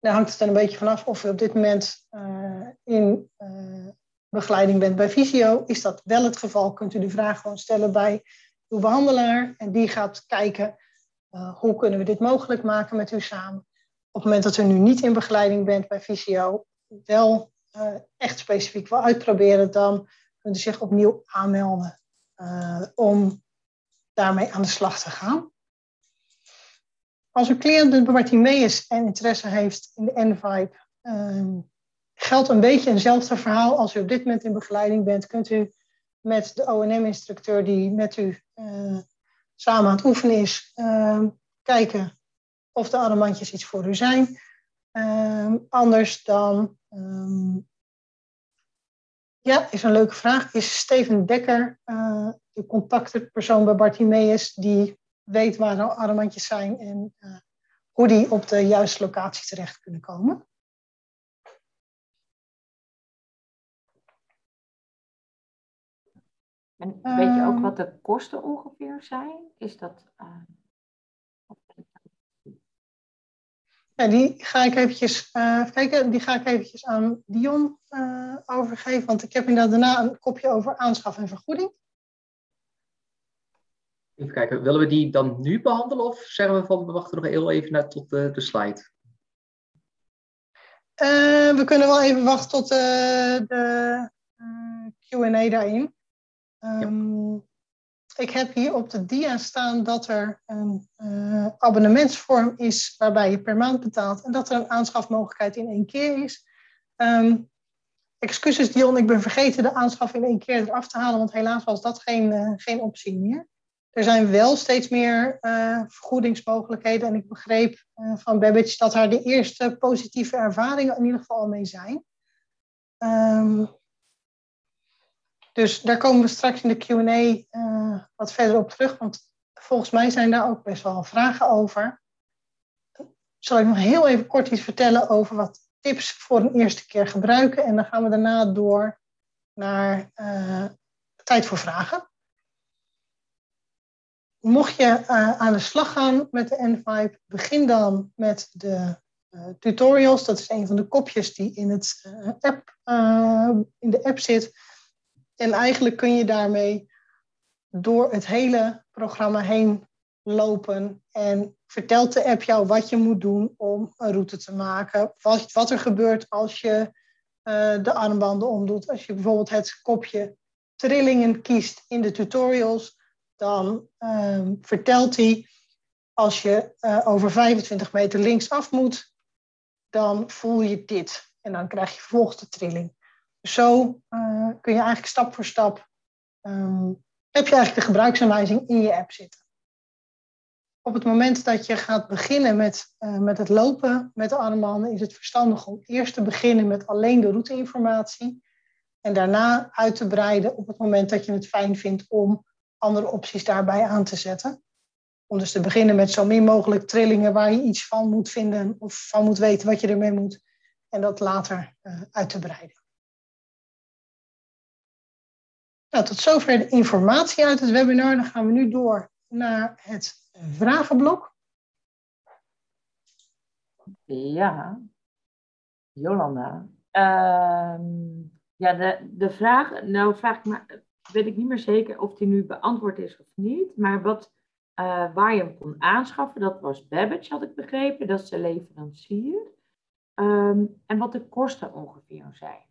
dan hangt het er een beetje vanaf of we op dit moment in begeleiding bent bij Visio, is dat wel het geval. Kunt u de vraag gewoon stellen bij uw behandelaar en die gaat kijken hoe kunnen we dit mogelijk maken met u samen. Op het moment dat u nu niet in begeleiding bent bij Visio, wel uh, echt specifiek wil uitproberen, dan kunt u zich opnieuw aanmelden uh, om daarmee aan de slag te gaan. Als uw cliënt Bartimeus en interesse heeft in de N-Vibe, um, geldt een beetje eenzelfde verhaal. Als u op dit moment in begeleiding bent, kunt u met de ONM-instructeur die met u uh, samen aan het oefenen is, uh, kijken of de ademantjes iets voor u zijn. Uh, anders dan, um, ja, is een leuke vraag. Is Steven Dekker eh, de contactpersoon bij Bartimeus die weet waar de ademantjes zijn en uh, hoe die op de juiste locatie terecht kunnen komen? En weet je ook wat de kosten ongeveer zijn? Is dat. Uh... Ja, die ga ik eventjes uh, kijken. Die ga ik eventjes aan Dion uh, overgeven. Want ik heb inderdaad daarna een kopje over aanschaf en vergoeding. Even kijken, willen we die dan nu behandelen of zeggen we van we wachten nog heel even naar, tot de, de slide? Uh, we kunnen wel even wachten tot de, QA daarin. Um, ik heb hier op de dia staan dat er een uh, abonnementsvorm is waarbij je per maand betaalt en dat er een aanschafmogelijkheid in één keer is. Um, excuses Dion, ik ben vergeten de aanschaf in één keer eraf te halen, want helaas was dat geen, uh, geen optie meer. Er zijn wel steeds meer uh, vergoedingsmogelijkheden en ik begreep van Babbage dat daar de eerste positieve ervaringen in ieder geval al mee zijn. Um, dus daar komen we straks in de QA uh, wat verder op terug, want volgens mij zijn daar ook best wel vragen over. Zal ik nog heel even kort iets vertellen over wat tips voor een eerste keer gebruiken en dan gaan we daarna door naar uh, tijd voor vragen. Mocht je uh, aan de slag gaan met de N5, begin dan met de tutorials. Dat is een van de kopjes die in, het, app, in de app zit. En eigenlijk kun je daarmee door het hele programma heen lopen en vertelt de app jou wat je moet doen om een route te maken. Wat, wat er gebeurt als je uh, de armbanden omdoet. Als je bijvoorbeeld het kopje trillingen kiest in de tutorials, dan uh, vertelt hij als je uh, over 25 meter linksaf moet, dan voel je dit. En dan krijg je vervolgens de trilling. Zo uh, kun je eigenlijk stap voor stap, um, heb je eigenlijk de gebruiksaanwijzing in je app zitten. Op het moment dat je gaat beginnen met, uh, met het lopen met de armbanden, is het verstandig om eerst te beginnen met alleen de routeinformatie. En daarna uit te breiden op het moment dat je het fijn vindt om andere opties daarbij aan te zetten. Om dus te beginnen met zo min mogelijk trillingen waar je iets van moet vinden of van moet weten wat je ermee moet. En dat later uh, uit te breiden. Nou, tot zover de informatie uit het webinar. Dan gaan we nu door naar het vragenblok. Ja, Jolanda. Uh, ja, de, de vraag, nou vraag ik me, weet ik niet meer zeker of die nu beantwoord is of niet. Maar wat, uh, waar je hem kon aanschaffen, dat was Babbage, had ik begrepen. Dat is de leverancier. Um, en wat de kosten ongeveer zijn.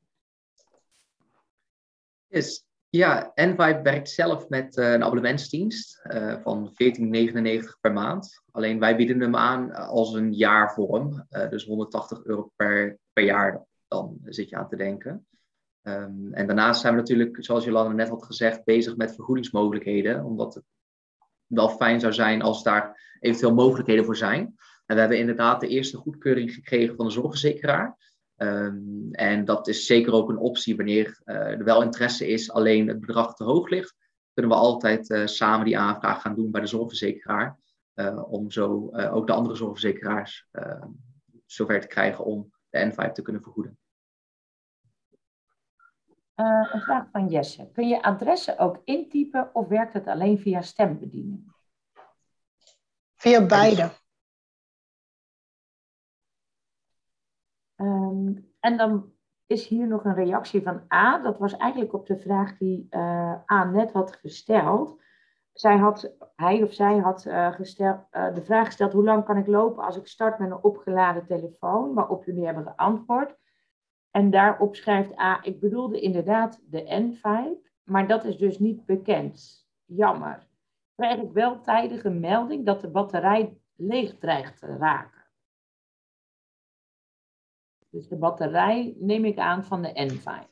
Yes. Ja, Envibe werkt zelf met uh, een abonnementsdienst uh, van 14,99 per maand. Alleen wij bieden hem aan als een jaarvorm, dus 180 euro per, per jaar. Dan zit je aan te denken. Um, en daarnaast zijn we natuurlijk, zoals Jolanda net had gezegd, bezig met vergoedingsmogelijkheden. Omdat het wel fijn zou zijn als daar eventueel mogelijkheden voor zijn. En we hebben inderdaad de eerste goedkeuring gekregen van de zorgverzekeraar. Um, en dat is zeker ook een optie wanneer uh, er wel interesse is, alleen het bedrag te hoog ligt. Kunnen we altijd uh, samen die aanvraag gaan doen bij de zorgverzekeraar. Uh, om zo ook de andere zorgverzekeraars zover te krijgen om de N5 te kunnen vergoeden. een vraag van Jesse. Kun je adressen ook intypen of werkt het alleen via stembediening? Via beide. Um, en dan is hier nog een reactie van A. Dat was eigenlijk op de vraag die uh, A net had gesteld. Zij had, hij of zij had gesteld, uh, de vraag gesteld: hoe lang kan ik lopen als ik start met een opgeladen telefoon? Waarop jullie hebben geantwoord. En daarop schrijft A: Ik bedoelde inderdaad de N5, maar dat is dus niet bekend. Jammer. Krijg ik wel tijdige melding dat de batterij leeg dreigt te raken? Dus de batterij neem ik aan van de N5.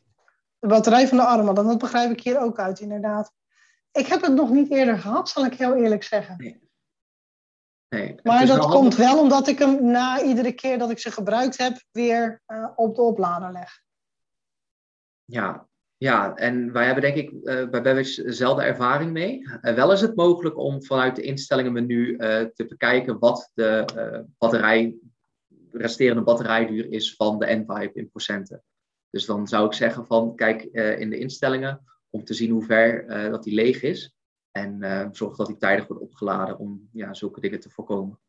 De batterij van de Arma, dat begrijp ik hier ook uit, inderdaad. Ik heb het nog niet eerder gehad, zal ik heel eerlijk zeggen. Nee. Nee, maar dat komt wel omdat ik hem na iedere keer dat ik ze gebruikt heb, weer uh, op de oplader leg. Ja, ja, en wij hebben denk ik uh, bij Bevish dezelfde ervaring mee. Uh, wel is het mogelijk om vanuit de instellingenmenu te bekijken wat de batterij resterende batterijduur is van de N-Vibe in procenten. Dus dan zou ik zeggen van kijk uh, in de instellingen om te zien hoe ver uh, dat die leeg is. En uh, zorg dat die tijdig wordt opgeladen om ja, zulke dingen te voorkomen.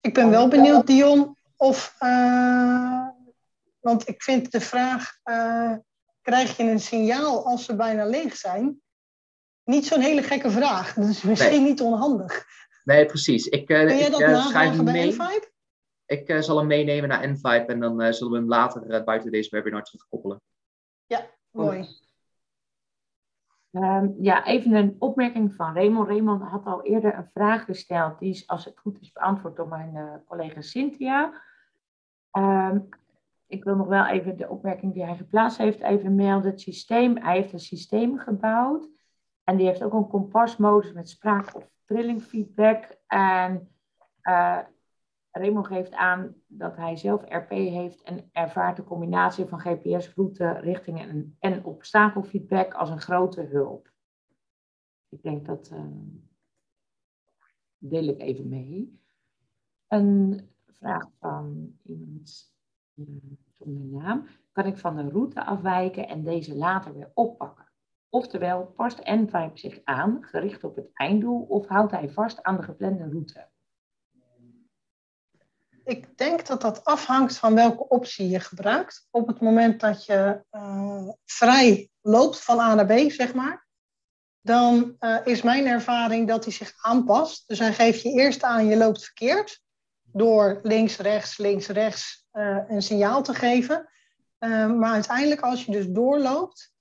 Ik ben wel benieuwd, Dion, of. want ik vind de vraag: krijg je een signaal als ze bijna leeg zijn? Niet zo'n hele gekke vraag. Dus misschien nee. niet onhandig. Nee, precies. Ik, uh, Kun dat uh, schrijf hem mee. N5? Ik uh, zal hem meenemen naar N5 en dan zullen we hem later buiten deze webinar terugkoppelen. Ja, mooi. Um, ja, even een opmerking van Raymond. Raymond had al eerder een vraag gesteld. Die is, als het goed is, beantwoord door mijn collega Cynthia. Um, ik wil nog wel even de opmerking die hij geplaatst heeft even melden. Het systeem, hij heeft een systeem gebouwd. En die heeft ook een kompasmodus met spraak- of trillingfeedback. En uh, Raymond geeft aan dat hij zelf RP heeft en ervaart de combinatie van GPS-route, richtingen en, en obstakelfeedback als een grote hulp. Ik denk dat uh, deel ik even mee. Een vraag van iemand uh, zonder naam. Kan ik van de route afwijken en deze later weer oppakken? Oftewel, past N5 zich aan, gericht op het einddoel, of houdt hij vast aan de geplande route? Ik denk dat dat afhangt van welke optie je gebruikt. Op het moment dat je uh, vrij loopt van A naar B, zeg maar, dan uh, is mijn ervaring dat hij zich aanpast. Dus hij geeft je eerst aan, je loopt verkeerd, door links, rechts, links, rechts uh, een signaal te geven. maar uiteindelijk, als je dus doorloopt,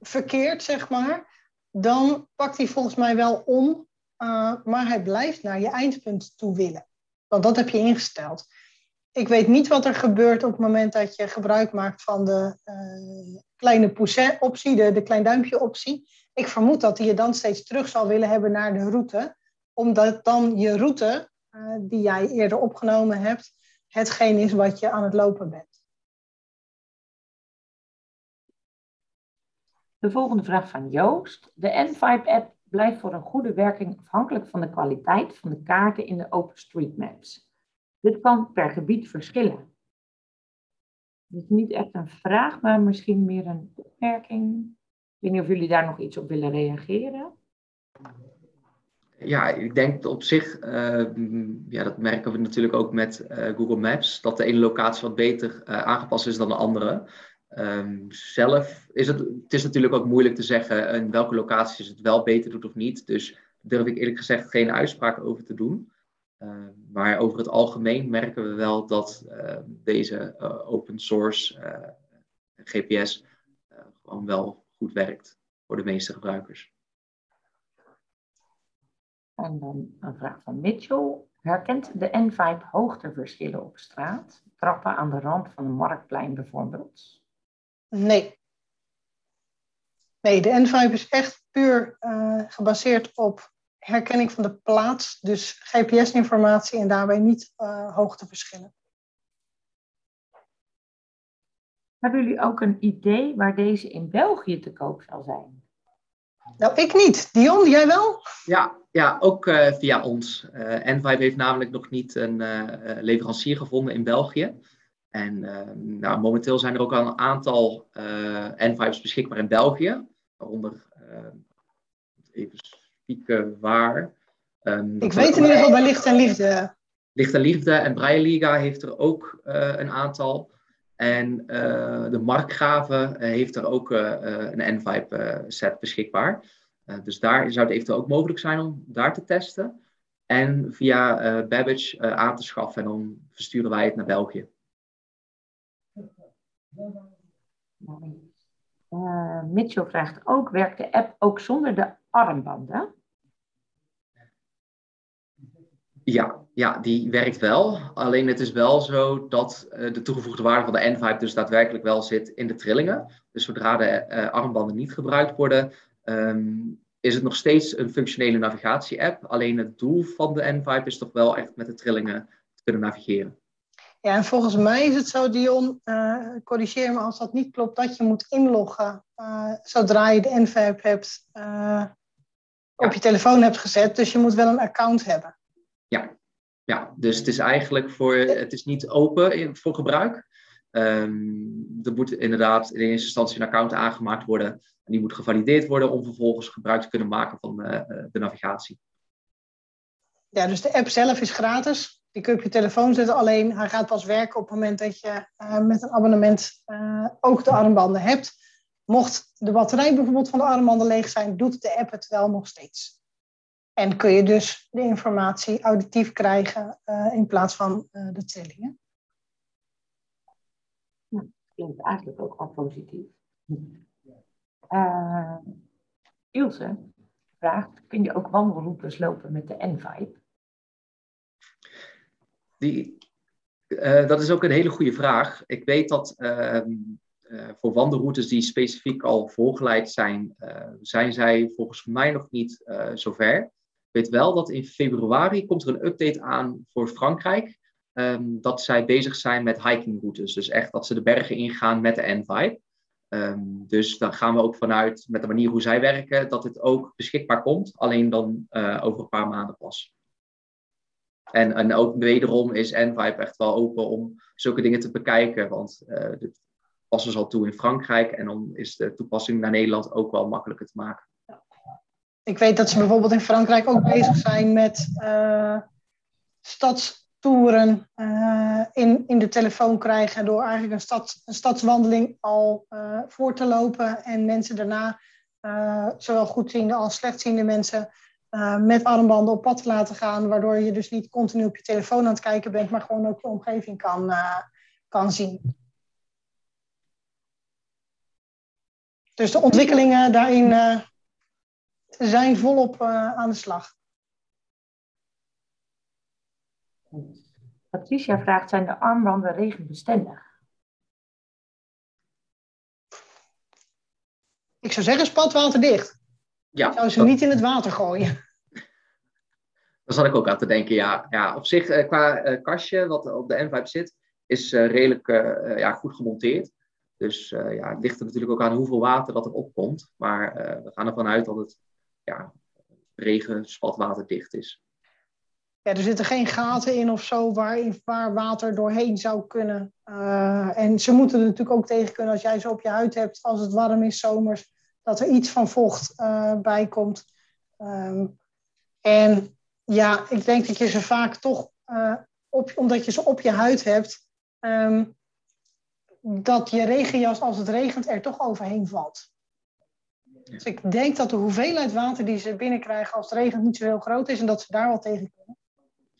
verkeerd, zeg maar, dan pakt hij volgens mij wel om, uh, maar hij blijft naar je eindpunt toe willen. Want dat heb je ingesteld. Ik weet niet wat er gebeurt op het moment dat je gebruik maakt van de uh, kleine poussin-optie, de, de klein duimpje-optie. Ik vermoed dat hij je dan steeds terug zal willen hebben naar de route, omdat dan je route, uh, die jij eerder opgenomen hebt, hetgeen is wat je aan het lopen bent. De volgende vraag van Joost. De N5-app blijft voor een goede werking afhankelijk van de kwaliteit van de kaarten in de OpenStreetMaps. Dit kan per gebied verschillen. Dus niet echt een vraag, maar misschien meer een opmerking. Ik weet niet of jullie daar nog iets op willen reageren. Ja, ik denk op zich, uh, ja, dat merken we natuurlijk ook met uh, Google Maps, dat de ene locatie wat beter uh, aangepast is dan de andere. Um, zelf is het, het is natuurlijk ook moeilijk te zeggen in welke locaties het wel beter doet of niet. Dus daar durf ik eerlijk gezegd geen uitspraak over te doen. Uh, maar over het algemeen merken we wel dat uh, deze uh, open source GPS gewoon wel goed werkt voor de meeste gebruikers. En dan een vraag van Mitchell. Herkent de N5 hoogteverschillen op straat? Trappen aan de rand van een marktplein bijvoorbeeld? Nee. Nee, de N5 is echt puur uh, gebaseerd op herkenning van de plaats, dus GPS-informatie en daarbij niet uh, hoogteverschillen. Hebben jullie ook een idee waar deze in België te koop zal zijn? Nou, ik niet. Dion, jij wel? Ja, ja ook uh, via ons. N5 heeft namelijk nog niet een leverancier gevonden in België. En uh, nou, momenteel zijn er ook al een aantal uh, N5's beschikbaar in België. Waaronder, uh, even spieken waar. Um, ik weet in ieder geval bij Licht en Liefde. Licht en Liefde en Braille Liga heeft er ook een aantal. En de Markgraven heeft er ook een N5 set beschikbaar. dus daar zou het eventueel ook mogelijk zijn om daar te testen. En via Babbage aan te schaffen en dan versturen wij het naar België. Uh, Mitchell vraagt ook, werkt de app ook zonder de armbanden? Ja, ja, die werkt wel. Alleen het is wel zo dat uh, de toegevoegde waarde van de N5 dus daadwerkelijk wel zit in de trillingen. Dus zodra de uh, armbanden niet gebruikt worden, um, is het nog steeds een functionele navigatie-app. Alleen het doel van de N5 is toch wel echt met de trillingen te kunnen navigeren. Ja, en volgens mij is het zo, Dion, uh, corrigeer me als dat niet klopt, dat je moet inloggen uh, zodra je de NVAP hebt, uh, op je telefoon hebt gezet. Dus je moet wel een account hebben. Ja, ja dus het is eigenlijk voor, het is niet open voor gebruik. Um, er moet inderdaad in eerste instantie een account aangemaakt worden. En die moet gevalideerd worden om vervolgens gebruik te kunnen maken van de navigatie. Ja, dus de app zelf is gratis. Je op je telefoon zetten, alleen hij gaat pas werken op het moment dat je uh, met een abonnement uh, ook de armbanden hebt. Mocht de batterij bijvoorbeeld van de armbanden leeg zijn, doet de app het wel nog steeds. En kun je dus de informatie auditief krijgen uh, in plaats van de trillingen. Ja, klinkt eigenlijk ook wel positief. Ilse vraagt, kun je ook wandelroutes lopen met de N-Vibe? Die, uh, dat is ook een hele goede vraag. Ik weet dat uh, uh, voor wandelroutes die specifiek al voorgeleid zijn, zijn zij volgens mij nog niet zover. Ik weet wel dat in februari komt er een update aan voor Frankrijk. Um, dat zij bezig zijn met hikingroutes. Dus echt dat ze de bergen ingaan met de N-Vibe. Um, dus dan gaan we ook vanuit, met de manier hoe zij werken, dat het ook beschikbaar komt. Alleen dan over een paar maanden pas. En, en ook wederom is Envibe echt wel open om zulke dingen te bekijken. Want uh, dit passen ze al toe in Frankrijk. En dan is de toepassing naar Nederland ook wel makkelijker te maken. Ik weet dat ze bijvoorbeeld in Frankrijk ook bezig zijn met uh, stadstoeren uh, in, in de telefoon krijgen. Door eigenlijk een, stad, een stadswandeling al voor te lopen. En mensen daarna, zowel goedziende als slechtziende mensen uh, met armbanden op pad te laten gaan, waardoor je dus niet continu op je telefoon aan het kijken bent, maar gewoon ook je omgeving kan, uh, kan zien. Dus de ontwikkelingen daarin uh, zijn volop aan de slag. Patricia vraagt, zijn de armbanden regenbestendig? Ik zou zeggen spatwaterdicht. Ja, zou ze niet in het water gooien. [LAUGHS] Daar zat ik ook aan te denken, ja. ja op zich, eh, qua uh, kastje wat op de N5 zit, is uh, redelijk ja, goed gemonteerd. Dus ja, het ligt er natuurlijk ook aan hoeveel water dat er opkomt. Maar we gaan ervan uit dat het ja, regen, is. Ja, er zitten geen gaten in of zo waar, waar water doorheen zou kunnen. en ze moeten er natuurlijk ook tegen kunnen als jij ze op je huid hebt, als het warm is zomers dat er iets van vocht uh, bij komt. Um, en ja, ik denk dat je ze vaak toch, uh, op, omdat je ze op je huid hebt, um, dat je regenjas als het regent er toch overheen valt. Dus ik denk dat de hoeveelheid water die ze binnenkrijgen als het regent niet zo heel groot is en dat ze daar wel tegen kunnen.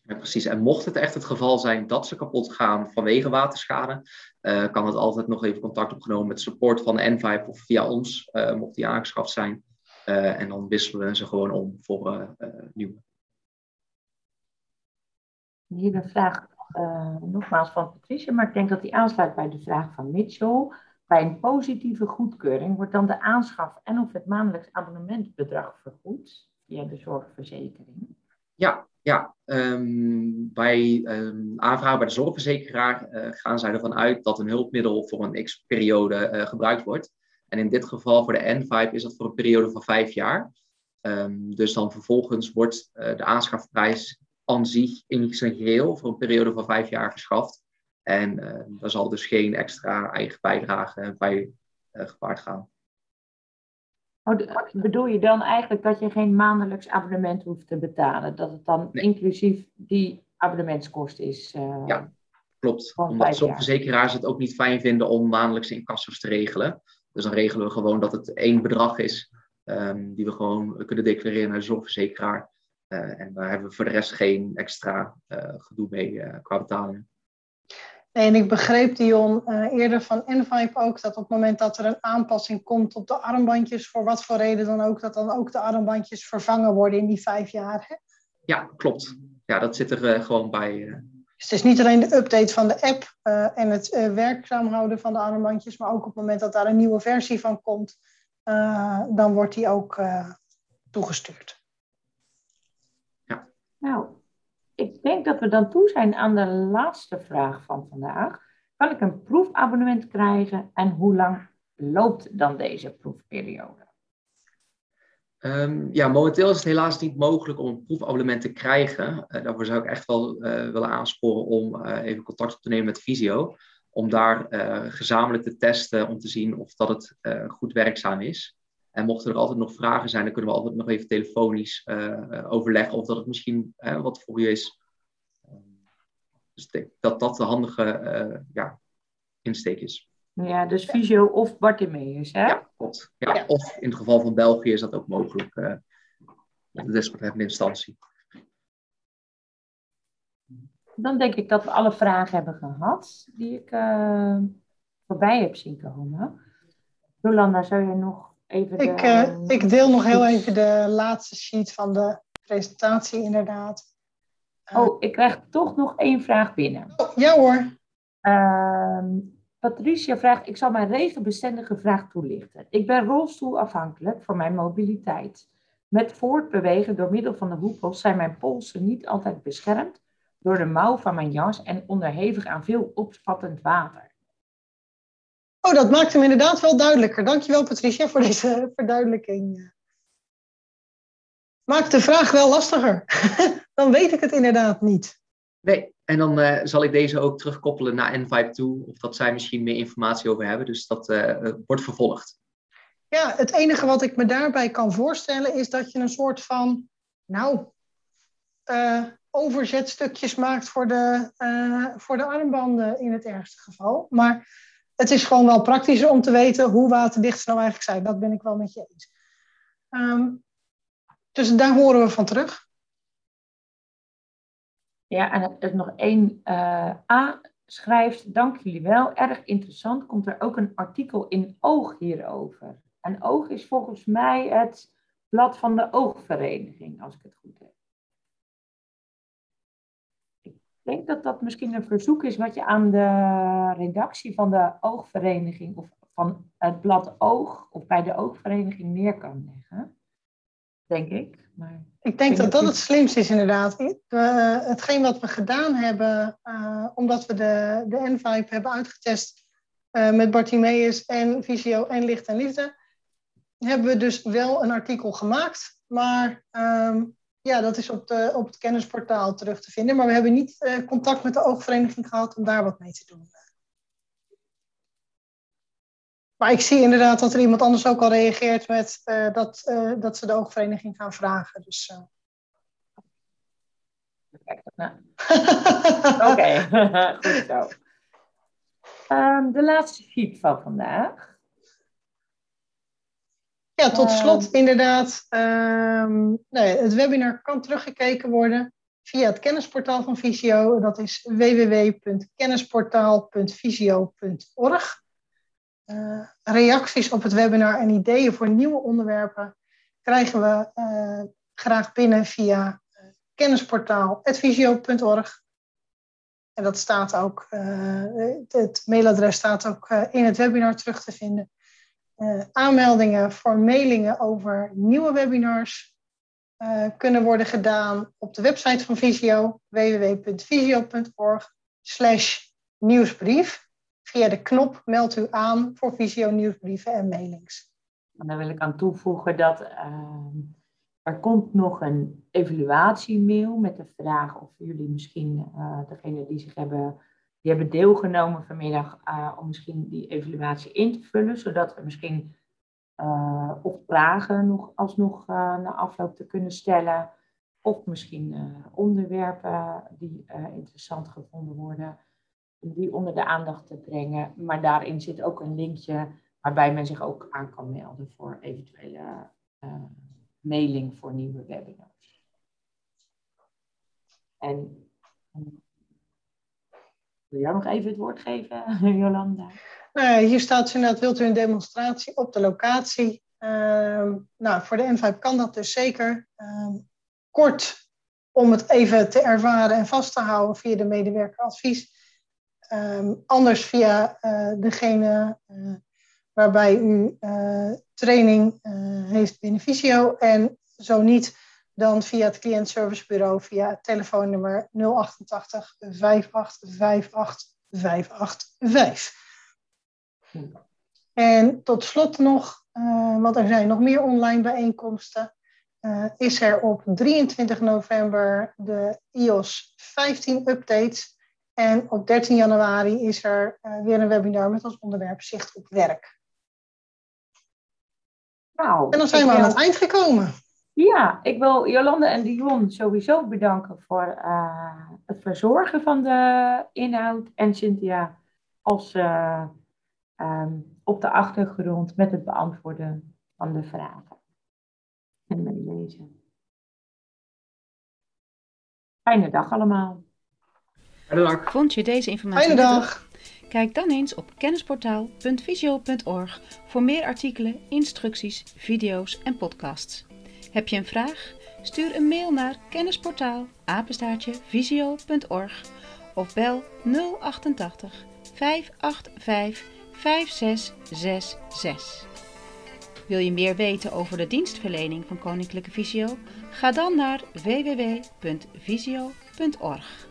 Ja, precies. En mocht het echt het geval zijn dat ze kapot gaan vanwege waterschade, uh, kan het altijd nog even contact opgenomen met support van de N5 of via ons, uh, mocht die aangeschaft zijn. Uh, en dan wisselen we ze gewoon om voor nieuwe. Hier een vraag nogmaals van Patricia, maar ik denk dat die aansluit bij de vraag van Mitchell. Bij een positieve goedkeuring wordt dan de aanschaf en of het maandelijks abonnementbedrag vergoed via de zorgverzekering? Ja, ja, um, bij um, bij de zorgverzekeraar uh, gaan zij ervan uit dat een hulpmiddel voor een x-periode uh, gebruikt wordt. En in dit geval voor de N5 is dat voor een periode van vijf jaar. Um, dus dan vervolgens wordt uh, de aanschafprijs aan zich in zijn geheel voor een periode van vijf jaar verschaft. En daar zal dus geen extra eigen bijdrage bij gepaard gaan. Oh, bedoel je dan eigenlijk dat je geen maandelijks abonnement hoeft te betalen? Dat het dan inclusief die abonnementskost is? Uh... Ja. klopt. Omdat zorgverzekeraars het ook niet fijn vinden om maandelijkse incassos te regelen. Dus dan regelen we gewoon dat het één bedrag is ehm, die we gewoon kunnen declareren naar de zorgverzekeraar. Eh, en daar hebben we voor de rest geen extra eh, gedoe mee eh, qua betalingen. Nee, en ik begreep, Dion, eh, eerder van Envibe ook dat op het moment dat er een aanpassing komt op de armbandjes, voor wat voor reden dan ook, dat dan ook de armbandjes vervangen worden in die vijf jaar. Hè? Ja, klopt. Ja, dat zit er eh, gewoon bij. eh. Dus het is niet alleen de update van de app eh, en het eh, werkzaam houden van de armbandjes, maar ook op het moment dat daar een nieuwe versie van komt, eh, dan wordt die ook eh, toegestuurd. Nou, ik denk dat we dan toe zijn aan de laatste vraag van vandaag. Kan ik een proefabonnement krijgen en hoe lang loopt dan deze proefperiode? Ehm, ja, momenteel is het helaas niet mogelijk om een proefabonnement te krijgen. Eh, daarvoor zou ik echt wel eh, willen aansporen om eh, even contact op te nemen met Visio. Om daar gezamenlijk te testen om te zien of dat het goed werkzaam is. En mochten er altijd nog vragen zijn, dan kunnen we altijd nog even telefonisch eh, eh, overleggen of dat het misschien wat voor u is. Ehm, dus ik denk dat dat de handige eh, ja, insteek is. Ja, dus Visio of Bartimeus, hè? Ja, klopt. Ja, Ja. Of in het geval van België is dat ook mogelijk. met de desbetreffende instantie. Dan denk ik dat we alle vragen hebben gehad die ik voorbij heb zien komen. Jolanda, zou jij nog even... de- Ik, eh, ik deel nog heel even de laatste sheet van de presentatie, inderdaad. Oh, ik krijg toch nog één vraag binnen. Oh, ja hoor. Ehm, Patricia vraagt, ik zal mijn regenbestendige vraag toelichten. Ik ben rolstoelafhankelijk voor mijn mobiliteit. Met voortbewegen door middel van de hoepels zijn mijn polsen niet altijd beschermd door de mouw van mijn jas en onderhevig aan veel opspattend water. Oh, dat maakt hem inderdaad wel duidelijker. Dankjewel Patricia voor deze [LAUGHS] verduidelijking. Maakt de vraag wel lastiger. [LAUGHS] Dan weet ik het inderdaad niet. Nee, en dan eh, zal ik deze ook terugkoppelen naar N5 toe, of dat zij misschien meer informatie over hebben. Dus dat eh, wordt vervolgd. Ja, het enige wat ik me daarbij kan voorstellen is dat je een soort van, nou, eh, overzetstukjes maakt voor de, voor de armbanden in het ergste geval. Maar het is gewoon wel praktischer om te weten hoe waterdicht ze nou eigenlijk zijn. Dat ben ik wel met je eens. Ehm, dus daar horen we van terug. Ja, en er is nog één. eh, A schrijft, dank jullie wel, erg interessant. Komt er ook een artikel in Oog hierover? En Oog is volgens mij het blad van de Oogvereniging, als ik het goed heb. Denk dat dat misschien een verzoek is wat je aan de redactie van de Oogvereniging of van het blad Oog of bij de Oogvereniging neer kan leggen. Denk ik. Maar Ik denk dat dat het slimste is inderdaad. We- hetgeen wat we gedaan hebben, eh, omdat we de, de N-Vibe hebben uitgetest eh, met Bartimeus en Visio en Licht en Liefde, hebben we dus wel een artikel gemaakt. Maar ehm, ja, dat is op, de, op het kennisportaal terug te vinden. Maar we hebben niet eh, contact met de oogvereniging gehad om daar wat mee te doen. Maar ik zie inderdaad dat er iemand anders ook al reageert met eh, dat, eh, dat ze de oogvereniging gaan vragen. Dus, nou. [LAUGHS] Oké, [LAUGHS] goed zo. Ehm, de laatste sheet van vandaag. Ja, tot Ehm. slot inderdaad. ehm, nee, het webinar kan teruggekeken worden via het kennisportaal van Visio. Dat is www.kennisportaal.visio.org. Eh, reacties op het webinar en ideeën voor nieuwe onderwerpen krijgen we eh, graag binnen via uh, kennisportaal.visio.org. En dat staat ook, uh, het, het, mailadres staat ook in het webinar terug te vinden. Uh, aanmeldingen voor mailingen over nieuwe webinars uh, kunnen worden gedaan op de website van Visio, www.visio.org nieuwsbrief. Via de knop meld u aan voor Visio nieuwsbrieven en mailings. En daar wil ik aan toevoegen dat uh, er komt nog een evaluatiemail met de vraag of jullie misschien, uh, degene die zich hebben, die hebben deelgenomen vanmiddag, uh, om misschien die evaluatie in te vullen, zodat we misschien uh, of vragen nog alsnog uh, na afloop te kunnen stellen. Of misschien onderwerpen die interessant gevonden worden. die onder de aandacht te brengen. Maar daarin zit ook een linkje waarbij men zich ook aan kan melden voor eventuele mailing voor nieuwe webinars. En wil jij nog even het woord geven, [LAUGHS] Jolanda? Nou hier staat inderdaad, wilt u een demonstratie op de locatie? Uh, nou, voor de N5 kan dat dus zeker. Uh, kort, om het even te ervaren en vast te houden via de medewerkeradvies. Um, anders via uh, degene uh, waarbij u uh, training heeft binnen Visio. En zo niet, dan via het cliëntservicebureau via telefoonnummer 088 5858 585. En tot slot nog, want er zijn nog meer online bijeenkomsten. Uh, is er op 23 november de iOS 15 update. En op 13 januari is er uh, weer een webinar met als onderwerp Zicht op werk. Nou, en dan zijn we aan het eind gekomen. Ja, ik wil Jolande en Dion sowieso bedanken voor uh, het verzorgen van de inhoud. En Cynthia als um, op de achtergrond met het beantwoorden van de vragen en meelezen. Fijne dag allemaal. Fijne dag. Vond je deze informatie Fijne dag. Kijk dan eens op kennisportaal.visio.org voor meer artikelen, instructies, video's en podcasts. Heb je een vraag? Stuur een mail naar kennisportaal visio.org of bel 088 585 5666. Wil je meer weten over de dienstverlening van Koninklijke Visio? Ga dan naar www.visio.org.